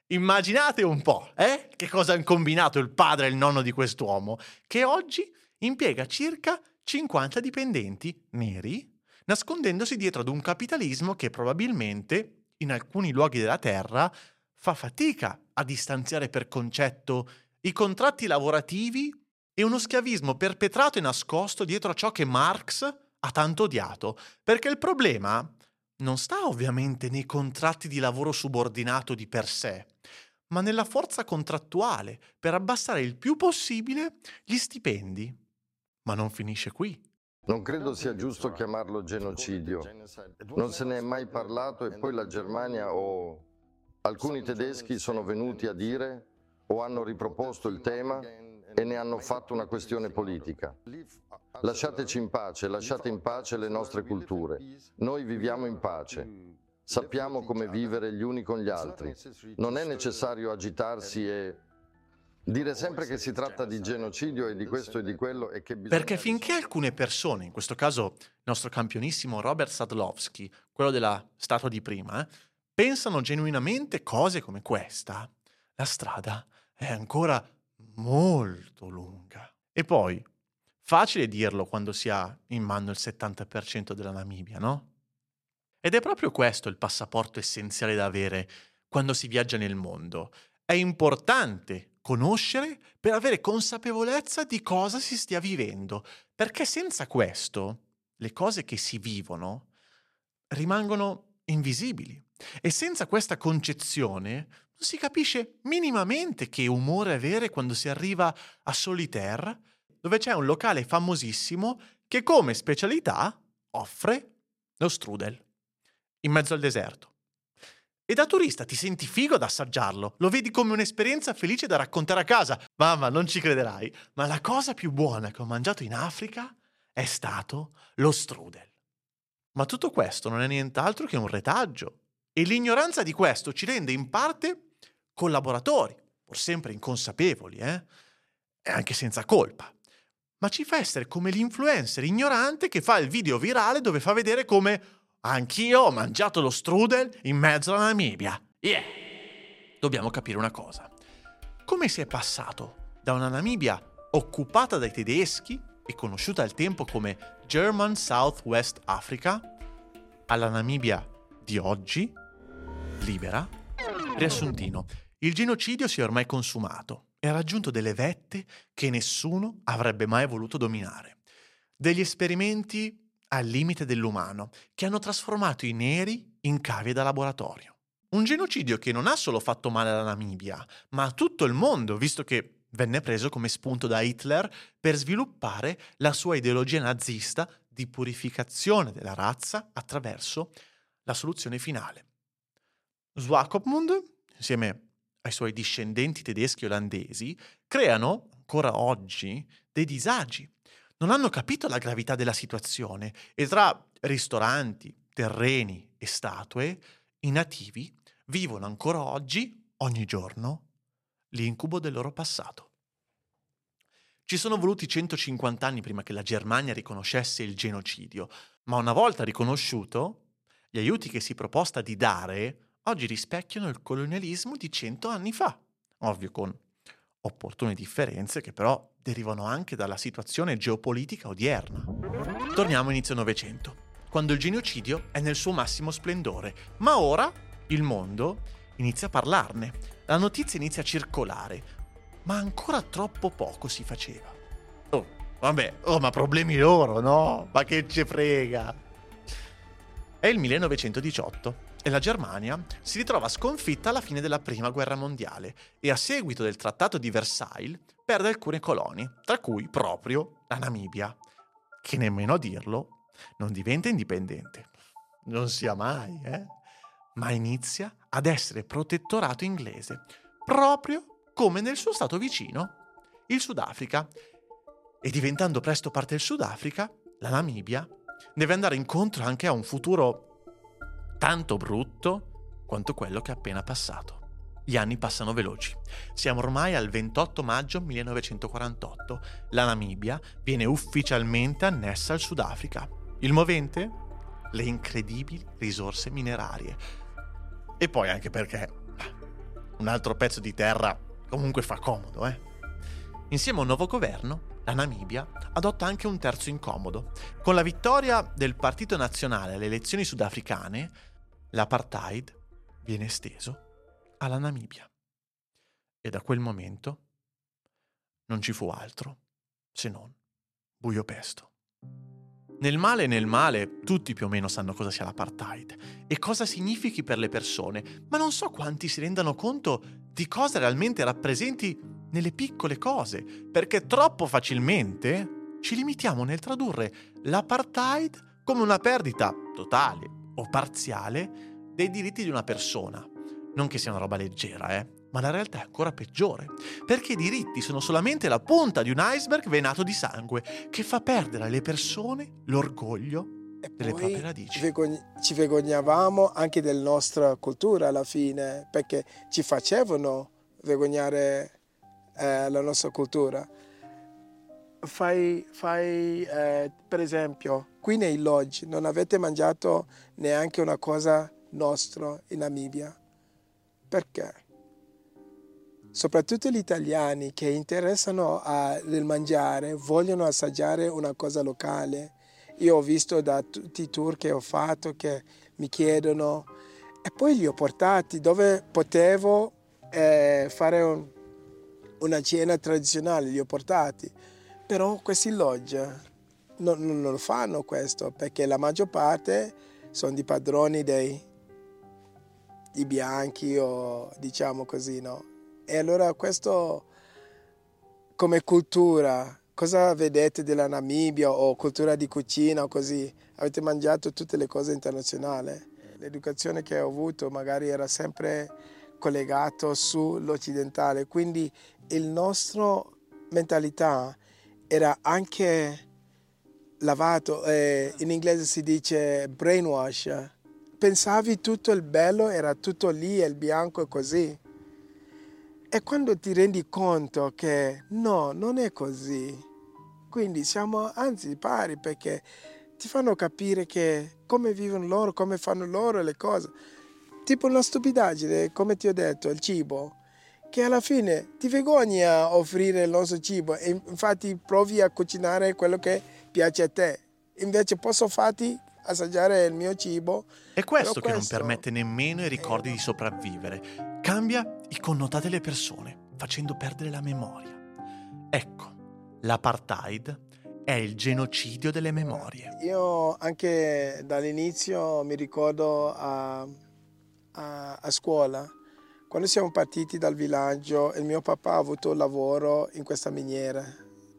immaginate un po', eh? Che cosa hanno combinato il padre e il nonno di quest'uomo, che oggi impiega circa 50 dipendenti neri, nascondendosi dietro ad un capitalismo che probabilmente, in alcuni luoghi della Terra, fa fatica a distanziare per concetto i contratti lavorativi e uno schiavismo perpetrato e nascosto dietro a ciò che Marx ha tanto odiato, perché il problema non sta ovviamente nei contratti di lavoro subordinato di per sé, ma nella forza contrattuale per abbassare il più possibile gli stipendi. Ma non finisce qui. Non credo sia giusto chiamarlo genocidio. Non se ne è mai parlato e poi la Germania o alcuni tedeschi sono venuti a dire o hanno riproposto il tema e ne hanno fatto una questione politica. Lasciateci in pace, lasciate in pace le nostre culture. Noi viviamo in pace. Sappiamo come vivere gli uni con gli altri. Non è necessario agitarsi e dire sempre che si tratta di genocidio e di questo e di quello e che bisogna... Perché finché alcune persone, in questo caso il nostro campionissimo Robert Sadlowski, quello della statua di prima, eh, pensano genuinamente cose come questa, la strada è ancora molto lunga. E poi, facile dirlo quando si ha in mano il 70% della Namibia, no? Ed è proprio questo il passaporto essenziale da avere quando si viaggia nel mondo. È importante conoscere per avere consapevolezza di cosa si stia vivendo, perché senza questo le cose che si vivono rimangono invisibili. E senza questa concezione non si capisce minimamente che umore avere quando si arriva a Solitaire, dove c'è un locale famosissimo che come specialità offre lo strudel in mezzo al deserto. E da turista ti senti figo ad assaggiarlo, lo vedi come un'esperienza felice da raccontare a casa. Mamma, non ci crederai, ma la cosa più buona che ho mangiato in Africa è stato lo strudel. Ma tutto questo non è nient'altro che un retaggio. E l'ignoranza di questo ci rende in parte collaboratori, pur sempre inconsapevoli, eh? E anche senza colpa. Ma ci fa essere come l'influencer ignorante che fa il video virale dove fa vedere come Anch'io ho mangiato lo strudel in mezzo alla Namibia. Yeah! Dobbiamo capire una cosa. Come si è passato da una Namibia occupata dai tedeschi e conosciuta al tempo come German Southwest Africa alla Namibia di oggi, libera? Riassuntino. Il genocidio si è ormai consumato e ha raggiunto delle vette che nessuno avrebbe mai voluto dominare. Degli esperimenti al limite dell'umano, che hanno trasformato i neri in cavie da laboratorio. Un genocidio che non ha solo fatto male alla Namibia, ma a tutto il mondo, visto che venne preso come spunto da Hitler per sviluppare la sua ideologia nazista di purificazione della razza attraverso la soluzione finale. Swakopmund, insieme ai suoi discendenti tedeschi e olandesi, creano, ancora oggi, dei disagi non hanno capito la gravità della situazione e tra ristoranti, terreni e statue, i nativi vivono ancora oggi, ogni giorno, l'incubo del loro passato. Ci sono voluti 150 anni prima che la Germania riconoscesse il genocidio, ma una volta riconosciuto, gli aiuti che si proposta di dare oggi rispecchiano il colonialismo di 100 anni fa, ovvio con opportune differenze che però derivano anche dalla situazione geopolitica odierna. Torniamo a inizio Novecento, quando il genocidio è nel suo massimo splendore, ma ora il mondo inizia a parlarne, la notizia inizia a circolare, ma ancora troppo poco si faceva. Oh, vabbè, oh, ma problemi loro, no? Ma che ci frega? È il 1918 e la Germania si ritrova sconfitta alla fine della Prima Guerra Mondiale e a seguito del Trattato di Versailles perde alcune colonie, tra cui proprio la Namibia, che nemmeno a dirlo non diventa indipendente. Non sia mai, eh? Ma inizia ad essere protettorato inglese, proprio come nel suo stato vicino, il Sudafrica. E diventando presto parte del Sudafrica, la Namibia deve andare incontro anche a un futuro tanto brutto quanto quello che è appena passato. Gli anni passano veloci. Siamo ormai al 28 maggio 1948. La Namibia viene ufficialmente annessa al Sudafrica. Il movente? Le incredibili risorse minerarie. E poi anche perché un altro pezzo di terra comunque fa comodo, eh? Insieme a un nuovo governo, la Namibia adotta anche un terzo incomodo. Con la vittoria del Partito Nazionale alle elezioni sudafricane, l'apartheid viene esteso alla Namibia. E da quel momento non ci fu altro se non buio pesto. Nel male e nel male tutti più o meno sanno cosa sia l'apartheid e cosa significhi per le persone, ma non so quanti si rendano conto di cosa realmente rappresenti nelle piccole cose, perché troppo facilmente ci limitiamo nel tradurre l'apartheid come una perdita totale o parziale dei diritti di una persona. Non che sia una roba leggera, eh? Ma la realtà è ancora peggiore, perché i diritti sono solamente la punta di un iceberg venato di sangue che fa perdere alle persone l'orgoglio E delle proprie radici. vergogn- ci vergognavamo anche della nostra cultura alla fine, perché ci facevano vergognare eh, la nostra cultura. Fai, fai eh, per esempio, qui nei lodge non avete mangiato neanche una cosa nostra in Namibia. Perché? Soprattutto gli italiani che interessano a- del mangiare vogliono assaggiare una cosa locale. Io ho visto da tutti i tour che ho fatto che mi chiedono e poi li ho portati dove potevo eh, fare un- una cena tradizionale, li ho portati. Però questi lodge non, non lo fanno questo perché la maggior parte sono di padroni dei i bianchi o diciamo così, no? E allora questo come cultura, cosa vedete della Namibia o cultura di cucina o così? Avete mangiato tutte le cose internazionali? L'educazione che ho avuto magari era sempre collegato sull'occidentale, quindi il nostro mentalità era anche lavato, eh, in inglese si dice brainwash, pensavi tutto il bello era tutto lì, il bianco è così. E quando ti rendi conto che no, non è così, quindi siamo anzi pari perché ti fanno capire che come vivono loro, come fanno loro le cose. Tipo una stupidaggine, come ti ho detto, il cibo, che alla fine ti vergogni a offrire il nostro cibo e infatti provi a cucinare quello che piace a te. Invece posso farti assaggiare il mio cibo. È questo che non questo- permette nemmeno ai ricordi di sopravvivere. Cambia i connotati delle persone, facendo perdere la memoria. Ecco, l'apartheid è il genocidio delle memorie. Io anche dall'inizio mi ricordo a, a- a scuola, quando siamo partiti dal villaggio, il mio papà ha avuto lavoro in questa miniera,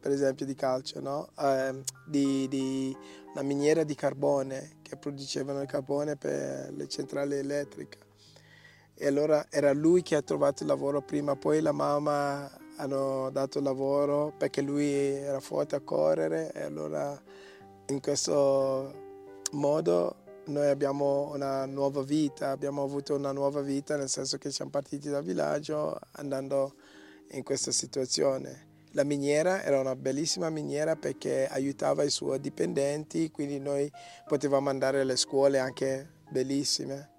per esempio di calcio, no? Eh, di, di una miniera di carbone che producevano il carbone per le centrali elettriche. E allora era lui che ha trovato il lavoro prima, poi la mamma hanno dato lavoro perché lui era forte a correre e allora in questo modo noi abbiamo una nuova vita, abbiamo avuto una nuova vita nel senso che siamo partiti dal villaggio andando in questa situazione. La miniera era una bellissima miniera perché aiutava i suoi dipendenti, quindi noi potevamo andare alle scuole anche bellissime.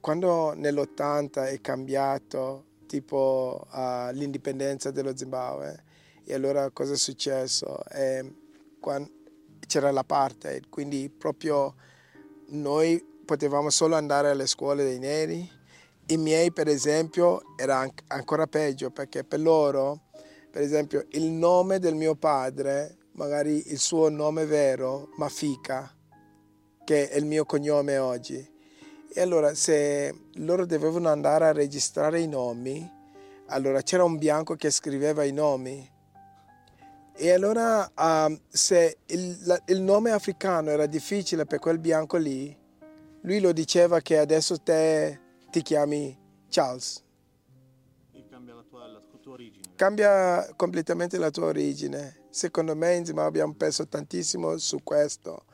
Quando nell'80 è cambiato tipo uh, l'indipendenza dello Zimbabwe e allora cosa è successo? Eh, c'era l'apartheid, quindi proprio noi potevamo solo andare alle scuole dei neri. I miei, per esempio, era an- ancora peggio perché per loro, per esempio, il nome del mio padre, magari il suo nome vero, Mafika, che è il mio cognome oggi. E allora se loro dovevano andare a registrare i nomi, allora c'era un bianco che scriveva i nomi. E allora um, se il, la, il, nome africano era difficile per quel bianco lì, lui lo diceva che adesso te ti chiami Charles. E cambia la tua, la tua origine. Cambia completamente la tua origine. Secondo me in Zimbabwe abbiamo perso tantissimo su questo,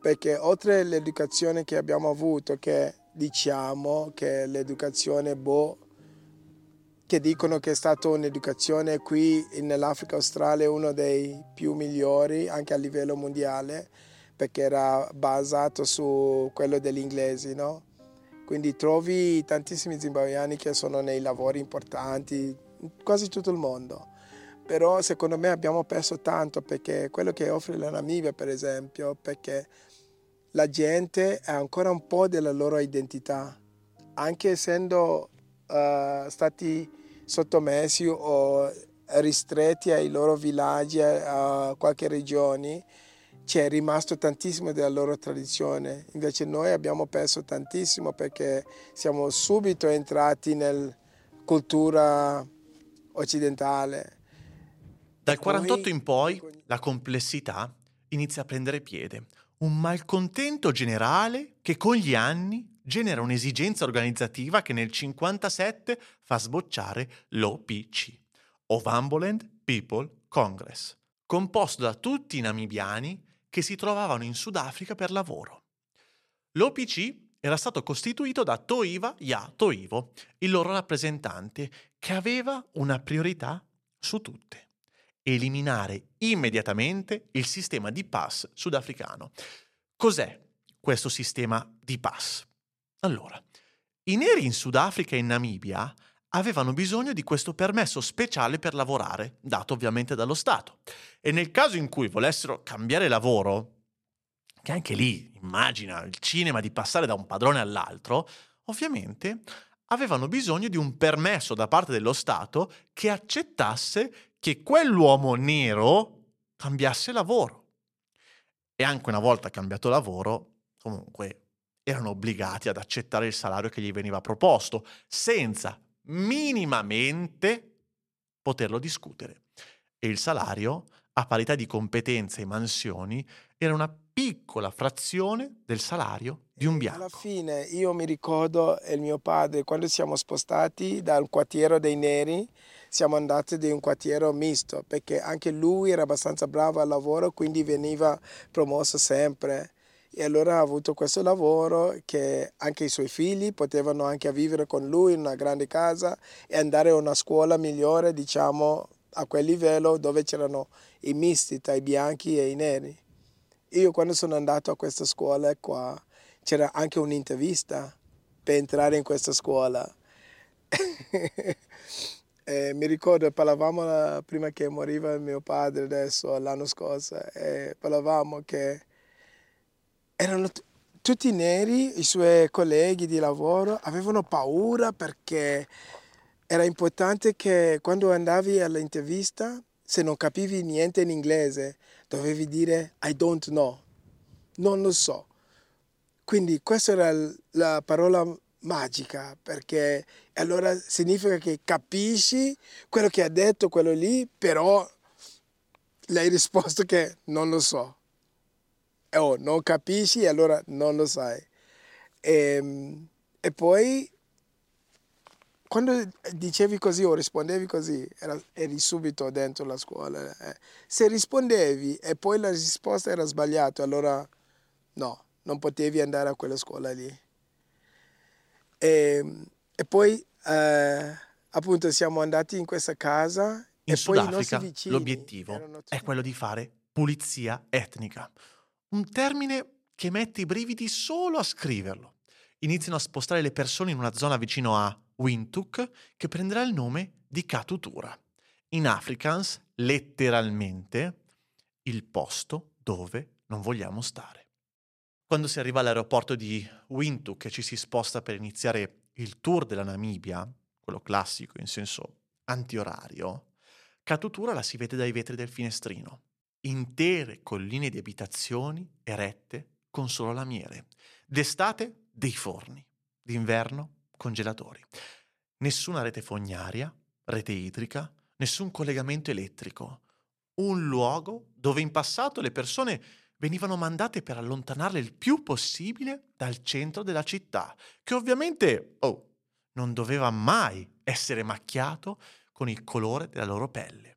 perché oltre all'educazione che abbiamo avuto, che diciamo che l'educazione boh, che dicono che è stata un'educazione qui nell'Africa australe uno dei più migliori anche a livello mondiale perché era basato su quello degli inglesi, no? Quindi trovi tantissimi zimbabuiani che sono nei lavori importanti, quasi tutto il mondo. Però secondo me abbiamo perso tanto perché quello che offre la Namibia, per esempio, perché la gente ha ancora un po' della loro identità, anche essendo uh, stati sottomessi o ristretti ai loro villaggi, a qualche regione, c'è rimasto tantissimo della loro tradizione. Invece noi abbiamo perso tantissimo perché siamo subito entrati nella cultura occidentale. Dal E poi- 48 in poi la complessità inizia a prendere piede, un malcontento generale che con gli anni genera un'esigenza organizzativa che nel 57 fa sbocciare l'OPC, Ovamboland People Congress, composto da tutti i namibiani che si trovavano in Sudafrica per lavoro. L'OPC era stato costituito da Toiva Ya Toivo, il loro rappresentante, che aveva una priorità su tutte eliminare immediatamente il sistema di pass sudafricano. Cos'è questo sistema di pass? Allora, i neri in Sudafrica e in Namibia avevano bisogno di questo permesso speciale per lavorare, dato ovviamente dallo Stato. E nel caso in cui volessero cambiare lavoro, che anche lì immagina il cinema di passare da un padrone all'altro, ovviamente avevano bisogno di un permesso da parte dello Stato che accettasse che quell'uomo nero cambiasse lavoro. E anche una volta cambiato lavoro, comunque erano obbligati ad accettare il salario che gli veniva proposto, senza minimamente poterlo discutere. E il salario, a parità di competenze e mansioni, era una piccola frazione del salario di un bianco. Alla fine io mi ricordo il mio padre quando siamo spostati dal quartiere dei neri siamo andati in un quartiere misto perché anche lui era abbastanza bravo al lavoro quindi veniva promosso sempre e allora ha avuto questo lavoro che anche i suoi figli potevano anche vivere con lui in una grande casa e andare a una scuola migliore diciamo a quel livello dove c'erano i misti tra i bianchi e i neri. Io quando sono andato a questa scuola qua c'era anche un'intervista per entrare in questa scuola. Mi ricordo, parlavamo la- prima che moriva mio padre adesso, l'anno scorso, e parlavamo che erano t- tutti neri, i suoi colleghi di lavoro, avevano paura perché era importante che quando andavi all'intervista, se non capivi niente in inglese, dovevi dire I don't know, non lo so. Quindi questa era la parola magica perché allora significa che capisci quello che ha detto quello lì, però le hai risposto che non lo so. E oh, non capisci allora non lo sai. E, e poi quando dicevi così o rispondevi così, era- eri subito dentro la scuola. eh. Se rispondevi e poi la risposta era sbagliata, allora no, non potevi andare a quella scuola lì. E, e poi eh, appunto siamo andati in questa casa In e Sudafrica l'obiettivo erano è tutti- quello di fare pulizia etnica. Un termine che mette i brividi solo a scriverlo. Iniziano a spostare le persone in una zona vicino a Windhoek che prenderà il nome di Katutura. In Afrikaans, letteralmente, il posto dove non vogliamo stare. Quando si arriva all'aeroporto di Windhoek e ci si sposta per iniziare il tour della Namibia, quello classico in senso antiorario, Katutura la si vede dai vetri del finestrino. Intere colline di abitazioni erette con solo lamiere. D'estate dei forni, d'inverno congelatori. Nessuna rete fognaria, rete idrica, nessun collegamento elettrico. Un luogo dove in passato le persone venivano mandate per allontanarle il più possibile dal centro della città, che ovviamente, oh, non doveva mai essere macchiato con il colore della loro pelle.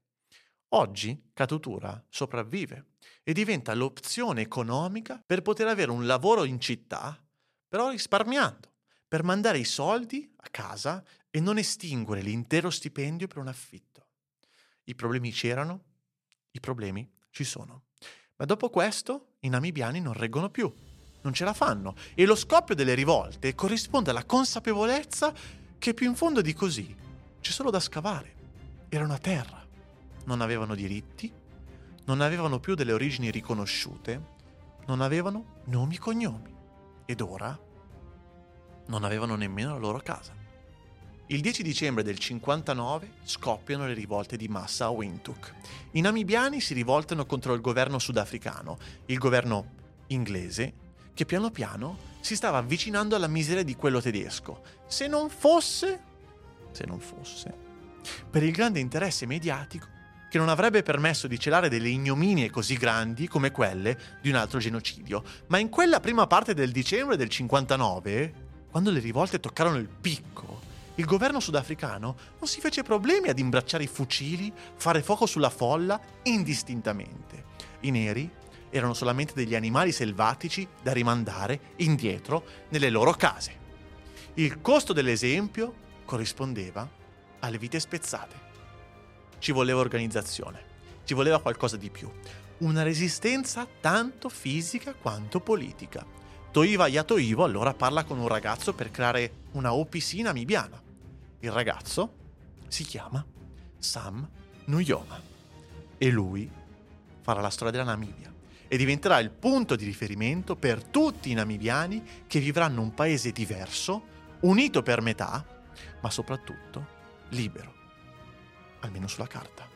Oggi Katutura sopravvive e diventa l'opzione economica per poter avere un lavoro in città, però risparmiando, per mandare i soldi a casa e non estinguere l'intero stipendio per un affitto. I problemi c'erano, i problemi ci sono. Ma dopo questo i namibiani non reggono più, non ce la fanno e lo scoppio delle rivolte corrisponde alla consapevolezza che più in fondo di così c'è solo da scavare. Era una terra, non avevano diritti, non avevano più delle origini riconosciute, non avevano nomi e cognomi ed ora non avevano nemmeno la loro casa. Il 10 dicembre del 59 scoppiano le rivolte di massa a Windhoek. I namibiani si rivoltano contro il governo sudafricano, il governo inglese, che piano piano si stava avvicinando alla miseria di quello tedesco. Se non fosse, se non fosse, per il grande interesse mediatico che non avrebbe permesso di celare delle ignominie così grandi come quelle di un altro genocidio. Ma in quella prima parte del dicembre del 59, quando le rivolte toccarono il picco, il governo sudafricano non si fece problemi ad imbracciare i fucili, fare fuoco sulla folla indistintamente. I neri erano solamente degli animali selvatici da rimandare indietro nelle loro case. Il costo dell'esempio corrispondeva alle vite spezzate. Ci voleva organizzazione, ci voleva qualcosa di più, una resistenza tanto fisica quanto politica. Toiva Yatoivo allora parla con un ragazzo per creare una OPC namibiana. Il ragazzo si chiama Sam Nuyoma e lui farà la storia della Namibia e diventerà il punto di riferimento per tutti i namibiani che vivranno un paese diverso, unito per metà, ma soprattutto libero, almeno sulla carta.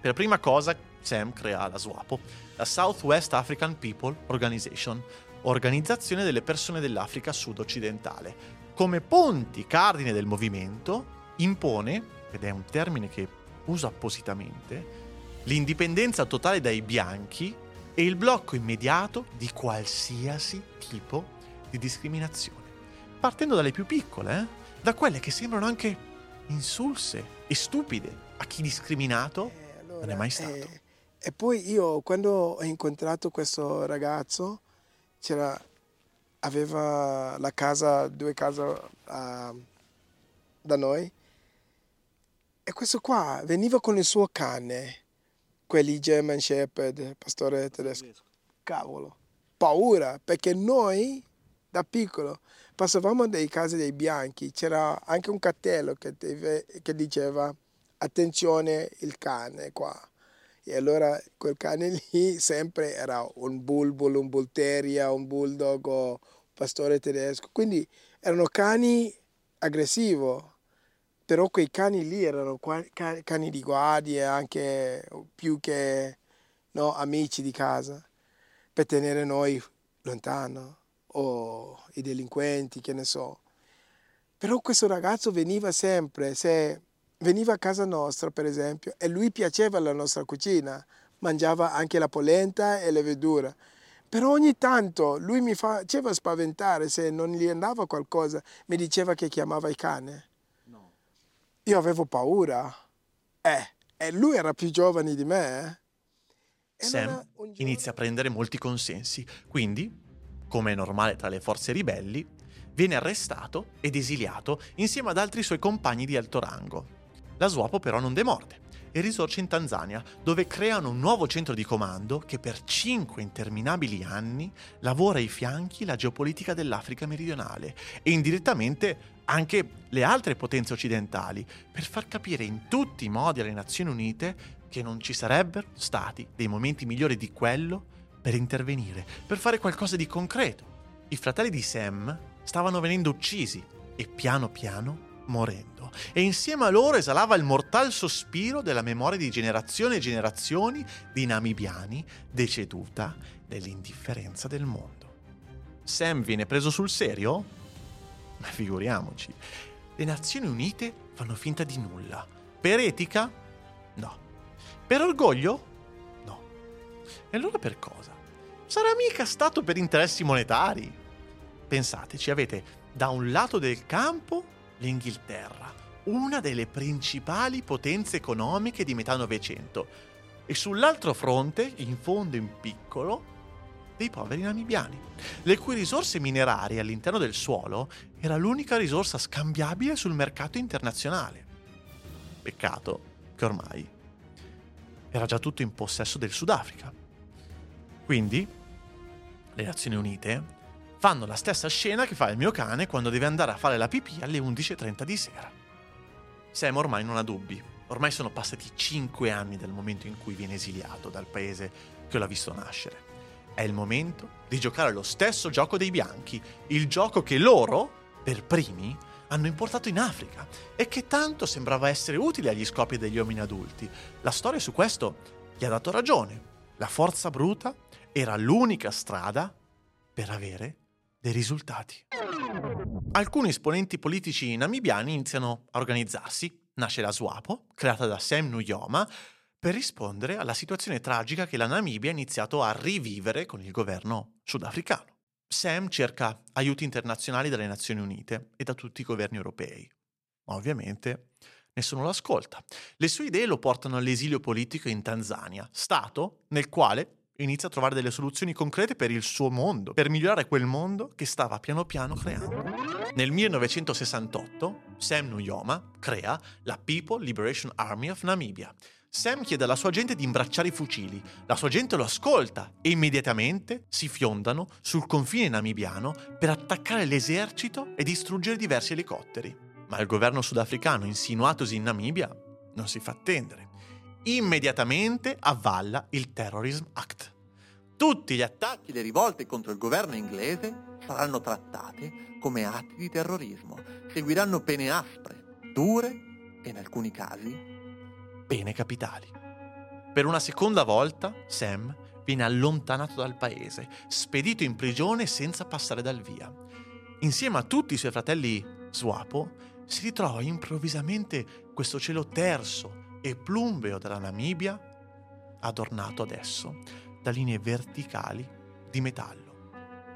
Per prima cosa Sam crea la SWAPO, la Southwest African People Organization, organizzazione delle persone dell'Africa sud-occidentale. Come ponti cardine del movimento, impone, ed è un termine che uso appositamente, l'indipendenza totale dai bianchi e il blocco immediato di qualsiasi tipo di discriminazione, partendo dalle più piccole, eh? da quelle che sembrano anche insulse e stupide a chi discriminato Eh, allora, non è mai stato. eh, e poi io quando ho incontrato questo ragazzo, c'era, aveva la casa, due case ah, da noi, e questo qua veniva con il suo cane, quelli German Shepherd, pastore tedesco. Cavolo, paura, perché noi da piccolo passavamo dai case dei bianchi, c'era anche un cartello che, deve- che diceva attenzione il cane qua. E allora quel cane lì sempre era un bulbul, un bull terrier, un bulldog o un pastore tedesco. Quindi erano cani aggressivi, però quei cani lì erano cani di guardia, anche più che no, amici di casa, per tenere noi lontano, o i delinquenti, che ne so. Però questo ragazzo veniva sempre, se veniva a casa nostra, per esempio, e lui piaceva la nostra cucina, mangiava anche la polenta e le verdure. Però ogni tanto lui mi faceva spaventare se non gli andava qualcosa, mi diceva che chiamava il cane. Io avevo paura. Eh, e lui era più giovane di me. eh. Sam allora giorno- inizia a prendere molti consensi, quindi, come è normale tra le forze ribelli, viene arrestato ed esiliato insieme ad altri suoi compagni di alto rango. La Swapo però non demorde e risorge in Tanzania, dove creano un nuovo centro di comando che per cinque interminabili anni lavora ai fianchi la geopolitica dell'Africa meridionale e indirettamente anche le altre potenze occidentali, per far capire in tutti i modi alle Nazioni Unite che non ci sarebbero stati dei momenti migliori di quello per intervenire, per fare qualcosa di concreto. I fratelli di Sam stavano venendo uccisi e piano piano morendo. E insieme a loro esalava il mortal sospiro della memoria di generazioni e generazioni di namibiani deceduta nell'indifferenza del mondo. Sam viene preso sul serio? Ma figuriamoci. Le Nazioni Unite fanno finta di nulla. Per etica? No. Per orgoglio? No. E allora per cosa? Sarà mica stato per interessi monetari? Pensateci, avete da un lato del campo l'Inghilterra, una delle principali potenze economiche di metà Novecento, e sull'altro fronte, in fondo in piccolo, dei poveri namibiani, le cui risorse minerarie all'interno del suolo era l'unica risorsa scambiabile sul mercato internazionale. Peccato che ormai era già tutto in possesso del Sudafrica. Quindi, le Nazioni Unite fanno la stessa scena che fa il mio cane quando deve andare a fare la pipì alle 11.30 di sera. Sam ormai non ha dubbi, ormai sono passati 5 anni dal momento in cui viene esiliato dal paese che l'ha visto nascere. È il momento di giocare lo stesso gioco dei bianchi, il gioco che loro, per primi, hanno importato in Africa e che tanto sembrava essere utile agli scopi degli uomini adulti. La storia su questo gli ha dato ragione. La forza bruta era l'unica strada per avere dei risultati. Alcuni esponenti politici namibiani iniziano a organizzarsi. Nasce la SWAPO, creata da Sam Nujoma, per rispondere alla situazione tragica che la Namibia ha iniziato a rivivere con il governo sudafricano. Sam cerca aiuti internazionali dalle Nazioni Unite e da tutti i governi europei, ma ovviamente nessuno lo ascolta. Le sue idee lo portano all'esilio politico in Tanzania, stato nel quale inizia a trovare delle soluzioni concrete per il suo mondo, per migliorare quel mondo che stava piano piano creando. Nel 1968 Sam Nujoma crea la People Liberation Army of Namibia. Sam chiede alla sua gente di imbracciare i fucili, la sua gente lo ascolta e immediatamente si fiondano sul confine namibiano per attaccare l'esercito e distruggere diversi elicotteri. Ma il governo sudafricano, insinuatosi in Namibia, non si fa attendere immediatamente avvalla il Terrorism Act. Tutti gli attacchi e le rivolte contro il governo inglese saranno trattate come atti di terrorismo. Seguiranno pene aspre, dure e in alcuni casi pene capitali. Per una seconda volta Sam viene allontanato dal paese, spedito in prigione senza passare dal via. Insieme a tutti i suoi fratelli Swapo si ritrova improvvisamente questo cielo terso, e plumbeo della Namibia, adornato adesso da linee verticali di metallo.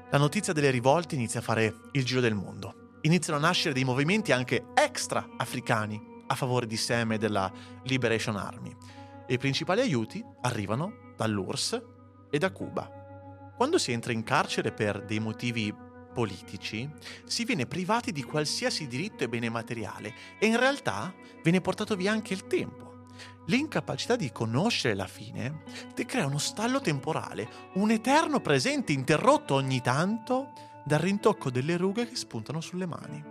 La notizia delle rivolte inizia a fare il giro del mondo. Iniziano a nascere dei movimenti anche extra africani a favore di Sam e della Liberation Army. I principali aiuti arrivano dall'URSS e da Cuba. Quando si entra in carcere per dei motivi politici, si viene privati di qualsiasi diritto e bene materiale e in realtà viene portato via anche il tempo. L'incapacità di conoscere la fine ti crea uno stallo temporale, un eterno presente interrotto ogni tanto dal rintocco delle rughe che spuntano sulle mani.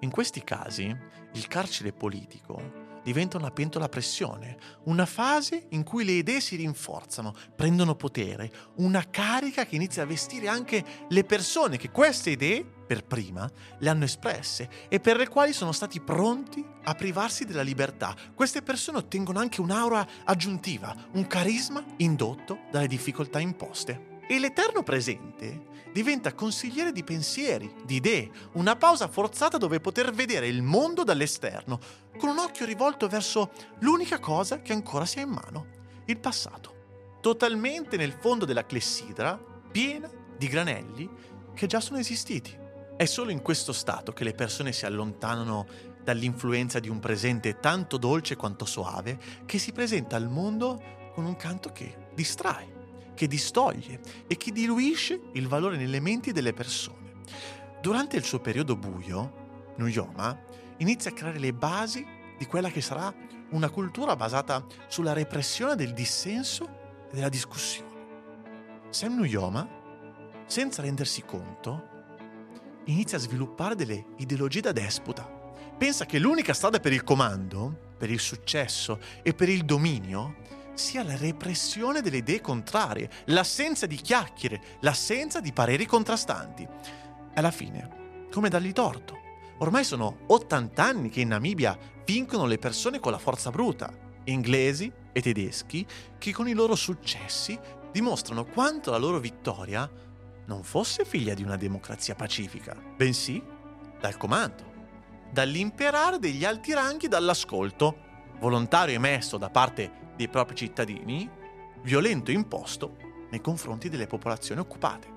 In questi casi, il carcere politico diventa una pentola a pressione, una fase in cui le idee si rinforzano, prendono potere, una carica che inizia a vestire anche le persone che queste idee per prima, le hanno espresse e per le quali sono stati pronti a privarsi della libertà. Queste persone ottengono anche un'aura aggiuntiva, un carisma indotto dalle difficoltà imposte. E l'eterno presente diventa consigliere di pensieri, di idee, una pausa forzata dove poter vedere il mondo dall'esterno, con un occhio rivolto verso l'unica cosa che ancora si ha in mano, il passato. Totalmente nel fondo della clessidra, piena di granelli che già sono esistiti. È solo in questo stato che le persone si allontanano dall'influenza di un presente tanto dolce quanto soave che si presenta al mondo con un canto che distrae, che distoglie e che diluisce il valore nelle menti delle persone. Durante il suo periodo buio, Nuyoma inizia a creare le basi di quella che sarà una cultura basata sulla repressione del dissenso e della discussione. Sam Nuyoma, senza rendersi conto, inizia a sviluppare delle ideologie da despota. Pensa che l'unica strada per il comando, per il successo e per il dominio sia la repressione delle idee contrarie, l'assenza di chiacchiere, l'assenza di pareri contrastanti. Alla fine, come dargli torto? Ormai sono 80 anni che in Namibia vincono le persone con la forza bruta, inglesi e tedeschi, che con i loro successi dimostrano quanto la loro vittoria non fosse figlia di una democrazia pacifica, bensì dal comando, dall'imperare degli alti ranghi dall'ascolto, volontario emesso da parte dei propri cittadini, violento imposto nei confronti delle popolazioni occupate.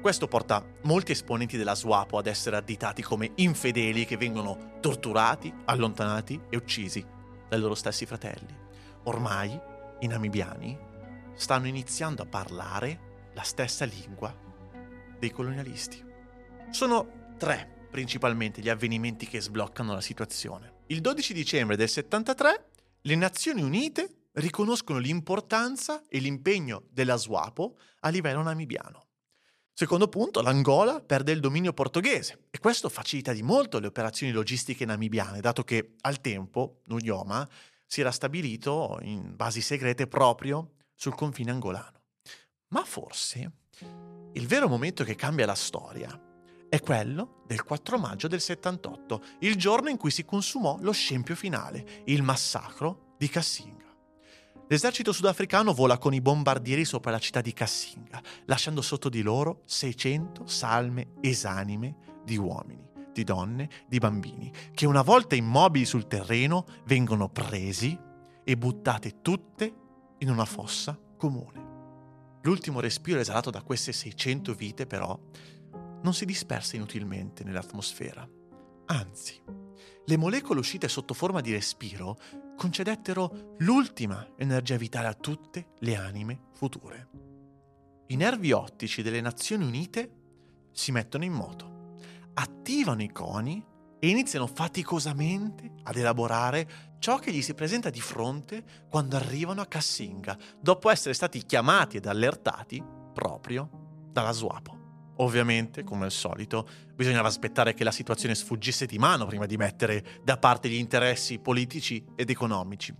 Questo porta molti esponenti della SWAPO ad essere additati come infedeli che vengono torturati, allontanati e uccisi dai loro stessi fratelli. Ormai i namibiani stanno iniziando a parlare la stessa lingua dei colonialisti. Sono tre principalmente gli avvenimenti che sbloccano la situazione. Il 12 dicembre del 73 le Nazioni Unite riconoscono l'importanza e l'impegno della SWAPO a livello namibiano. Secondo punto, l'Angola perde il dominio portoghese e questo facilita di molto le operazioni logistiche namibiane, dato che al tempo Nunyoma si era stabilito in basi segrete proprio sul confine angolano. Ma forse il vero momento che cambia la storia è quello del 4 maggio del 78, il giorno in cui si consumò lo scempio finale, il massacro di Cassinga. L'esercito sudafricano vola con i bombardieri sopra la città di Cassinga, lasciando sotto di loro 600 salme esanime di uomini, di donne, di bambini, che una volta immobili sul terreno vengono presi e buttate tutte in una fossa comune. L'ultimo respiro esalato da queste 600 vite, però, non si dispersa inutilmente nell'atmosfera. Anzi, le molecole uscite sotto forma di respiro concedettero l'ultima energia vitale a tutte le anime future. I nervi ottici delle Nazioni Unite si mettono in moto, attivano i coni e iniziano faticosamente ad elaborare ciò che gli si presenta di fronte quando arrivano a Cassinga, dopo essere stati chiamati ed allertati proprio dalla Suapo. Ovviamente, come al solito, bisognava aspettare che la situazione sfuggisse di mano prima di mettere da parte gli interessi politici ed economici.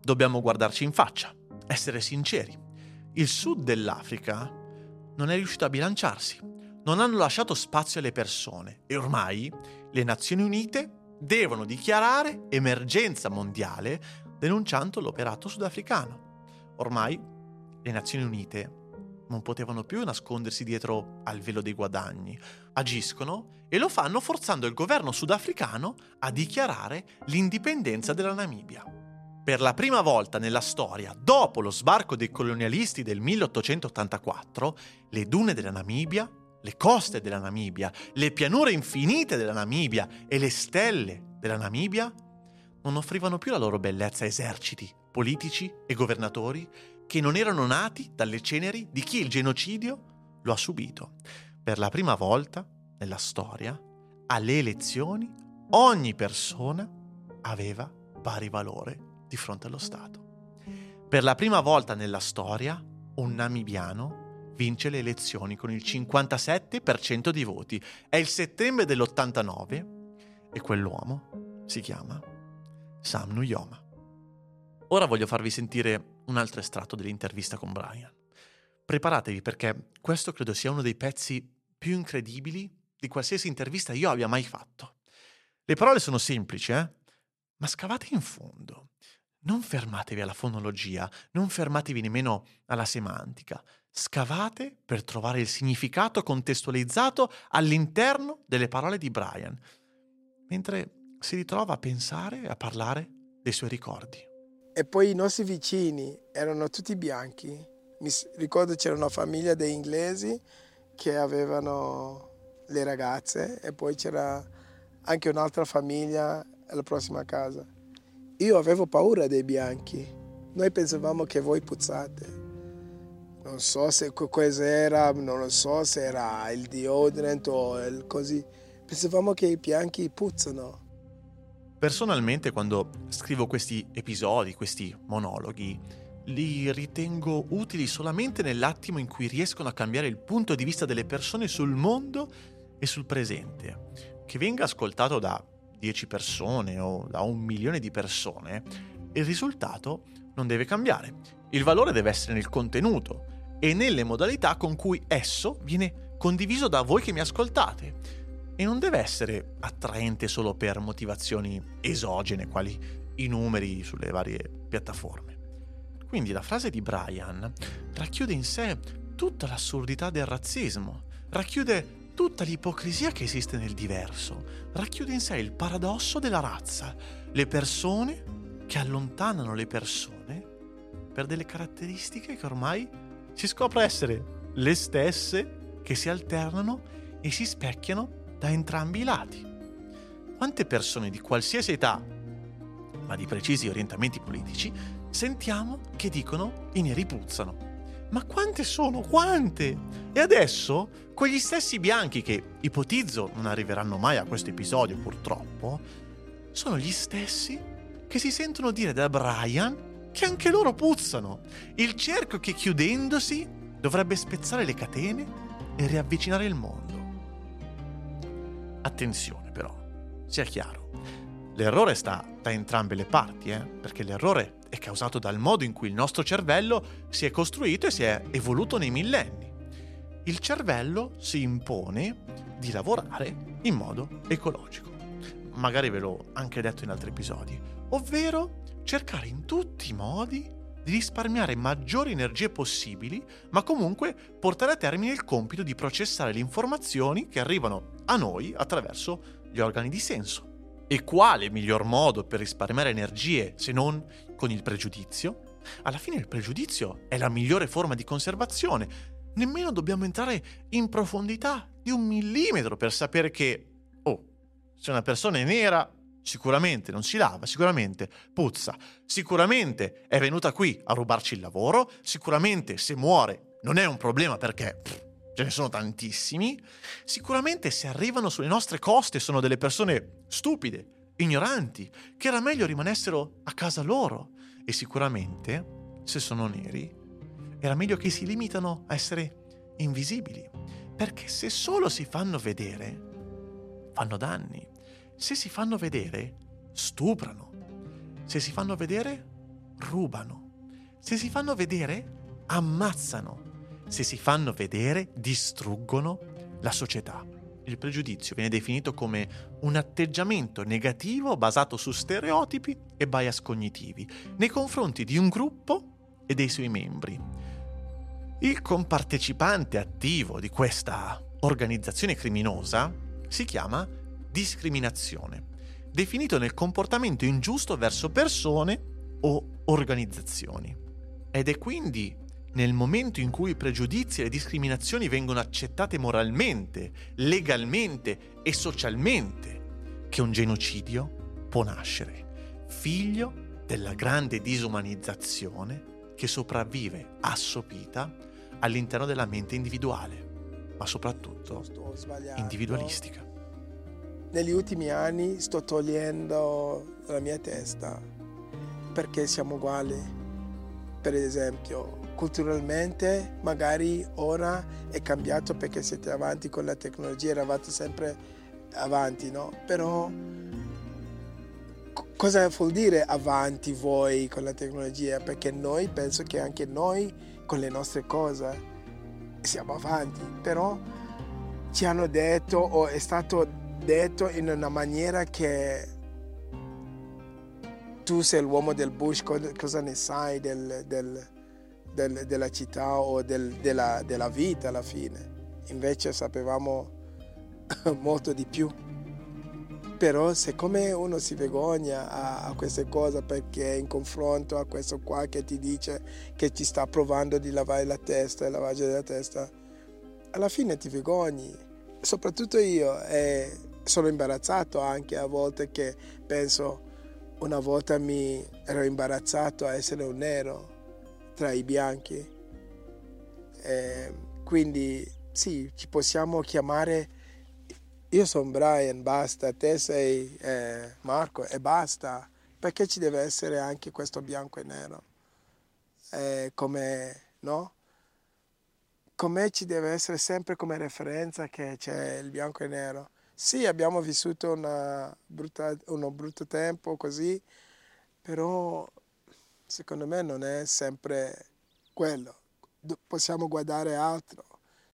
Dobbiamo guardarci in faccia, essere sinceri. Il sud dell'Africa non è riuscito a bilanciarsi, non hanno lasciato spazio alle persone e ormai le Nazioni Unite devono dichiarare emergenza mondiale denunciando l'operato sudafricano. Ormai le Nazioni Unite non potevano più nascondersi dietro al velo dei guadagni, agiscono e lo fanno forzando il governo sudafricano a dichiarare l'indipendenza della Namibia. Per la prima volta nella storia, dopo lo sbarco dei colonialisti del 1884, le dune della Namibia le coste della Namibia, le pianure infinite della Namibia e le stelle della Namibia non offrivano più la loro bellezza a eserciti, politici e governatori che non erano nati dalle ceneri di chi il genocidio lo ha subito. Per la prima volta nella storia, alle elezioni, ogni persona aveva pari valore di fronte allo Stato. Per la prima volta nella storia, un namibiano vince le elezioni con il 57% di voti. È il settembre dell'89 e quell'uomo si chiama Sam Nujoma. Ora voglio farvi sentire un altro estratto dell'intervista con Brian. Preparatevi perché questo credo sia uno dei pezzi più incredibili di qualsiasi intervista io abbia mai fatto. Le parole sono semplici, eh? Ma scavate in fondo. Non fermatevi alla fonologia, non fermatevi nemmeno alla semantica scavate per trovare il significato contestualizzato all'interno delle parole di Brian, mentre si ritrova a pensare e a parlare dei suoi ricordi. E poi i nostri vicini erano tutti bianchi. Mi ricordo c'era una famiglia di inglesi che avevano le ragazze e poi c'era anche un'altra famiglia alla prossima casa. Io avevo paura dei bianchi. Noi pensavamo che voi puzzate non so se cos'era, non so se era il deodorant o il così. Pensavamo che i bianchi puzzano. Personalmente quando scrivo questi episodi, questi monologhi, li ritengo utili solamente nell'attimo in cui riescono a cambiare il punto di vista delle persone sul mondo e sul presente. Che venga ascoltato da 10 persone o da un milione di persone, il risultato non deve cambiare. Il valore deve essere nel contenuto, e nelle modalità con cui esso viene condiviso da voi che mi ascoltate. E non deve essere attraente solo per motivazioni esogene, quali i numeri sulle varie piattaforme. Quindi la frase di Brian racchiude in sé tutta l'assurdità del razzismo, racchiude tutta l'ipocrisia che esiste nel diverso, racchiude in sé il paradosso della razza, le persone che allontanano le persone per delle caratteristiche che ormai si scopre essere le stesse che si alternano e si specchiano da entrambi i lati. Quante persone di qualsiasi età, ma di precisi orientamenti politici, sentiamo che dicono i neri puzzano. Ma quante sono? Quante? E adesso quegli stessi bianchi che ipotizzo non arriveranno mai a questo episodio purtroppo, sono gli stessi che si sentono dire da Brian che anche loro puzzano. Il cerchio che chiudendosi dovrebbe spezzare le catene e riavvicinare il mondo. Attenzione però, sia chiaro, l'errore sta da entrambe le parti, eh? perché l'errore è causato dal modo in cui il nostro cervello si è costruito e si è evoluto nei millenni. Il cervello si impone di lavorare in modo ecologico. Magari ve l'ho anche detto in altri episodi, ovvero cercare in tutti i modi di risparmiare maggiori energie possibili, ma comunque portare a termine il compito di processare le informazioni che arrivano a noi attraverso gli organi di senso. E quale miglior modo per risparmiare energie se non con il pregiudizio. Alla fine il pregiudizio è la migliore forma di conservazione. Nemmeno dobbiamo entrare in profondità di un millimetro per sapere che, oh, se una persona è nera, sicuramente non si lava, sicuramente puzza, sicuramente è venuta qui a rubarci il lavoro, sicuramente se muore non è un problema perché pff, ce ne sono tantissimi, sicuramente se arrivano sulle nostre coste sono delle persone stupide, ignoranti, che era meglio rimanessero a casa loro e sicuramente, se sono neri, era meglio che si limitano a essere invisibili, perché se solo si fanno vedere, fanno danni. Se si fanno vedere, stuprano. Se si fanno vedere, rubano. Se si fanno vedere, ammazzano. Se si fanno vedere, distruggono la società. Il pregiudizio viene definito come un atteggiamento negativo basato su stereotipi e bias cognitivi nei confronti di un gruppo e dei suoi membri. Il compartecipante attivo di questa organizzazione criminosa si chiama discriminazione, definito nel comportamento ingiusto verso persone o organizzazioni. Ed è quindi nel momento in cui i pregiudizi e le discriminazioni vengono accettate moralmente, legalmente e socialmente, che un genocidio può nascere, figlio della grande disumanizzazione che sopravvive assopita all'interno della mente individuale, ma soprattutto individualistica. Negli ultimi anni sto togliendo la mia testa perché siamo uguali. Per esempio, culturalmente magari ora è cambiato perché siete avanti con la tecnologia, eravate sempre avanti, no? Però cosa vuol dire avanti voi con la tecnologia? Perché noi penso che anche noi con le nostre cose siamo avanti, però ci hanno detto o è stato detto in una maniera che tu sei l'uomo del bush, cosa ne sai del, del, del, della città o della, della vita alla fine? Invece sapevamo molto di più però siccome uno si vergogna a, a, queste cose perché in confronto a questo qua che ti dice che ti sta provando di lavare la testa, il lavaggio della testa, alla fine ti vergogni. Soprattutto io eh, sono imbarazzato anche a volte che penso una volta mi ero imbarazzato a essere un nero tra i bianchi. Eh, quindi sì, ci possiamo chiamare io sono Brian, basta, te sei eh, Marco e basta, perché ci deve essere anche questo bianco e nero? Eh, come, no? Come ci deve essere sempre come referenza che c'è il bianco e nero? Sì, abbiamo vissuto brutta, uno brutto tempo così, però secondo me non è sempre quello. Possiamo guardare altro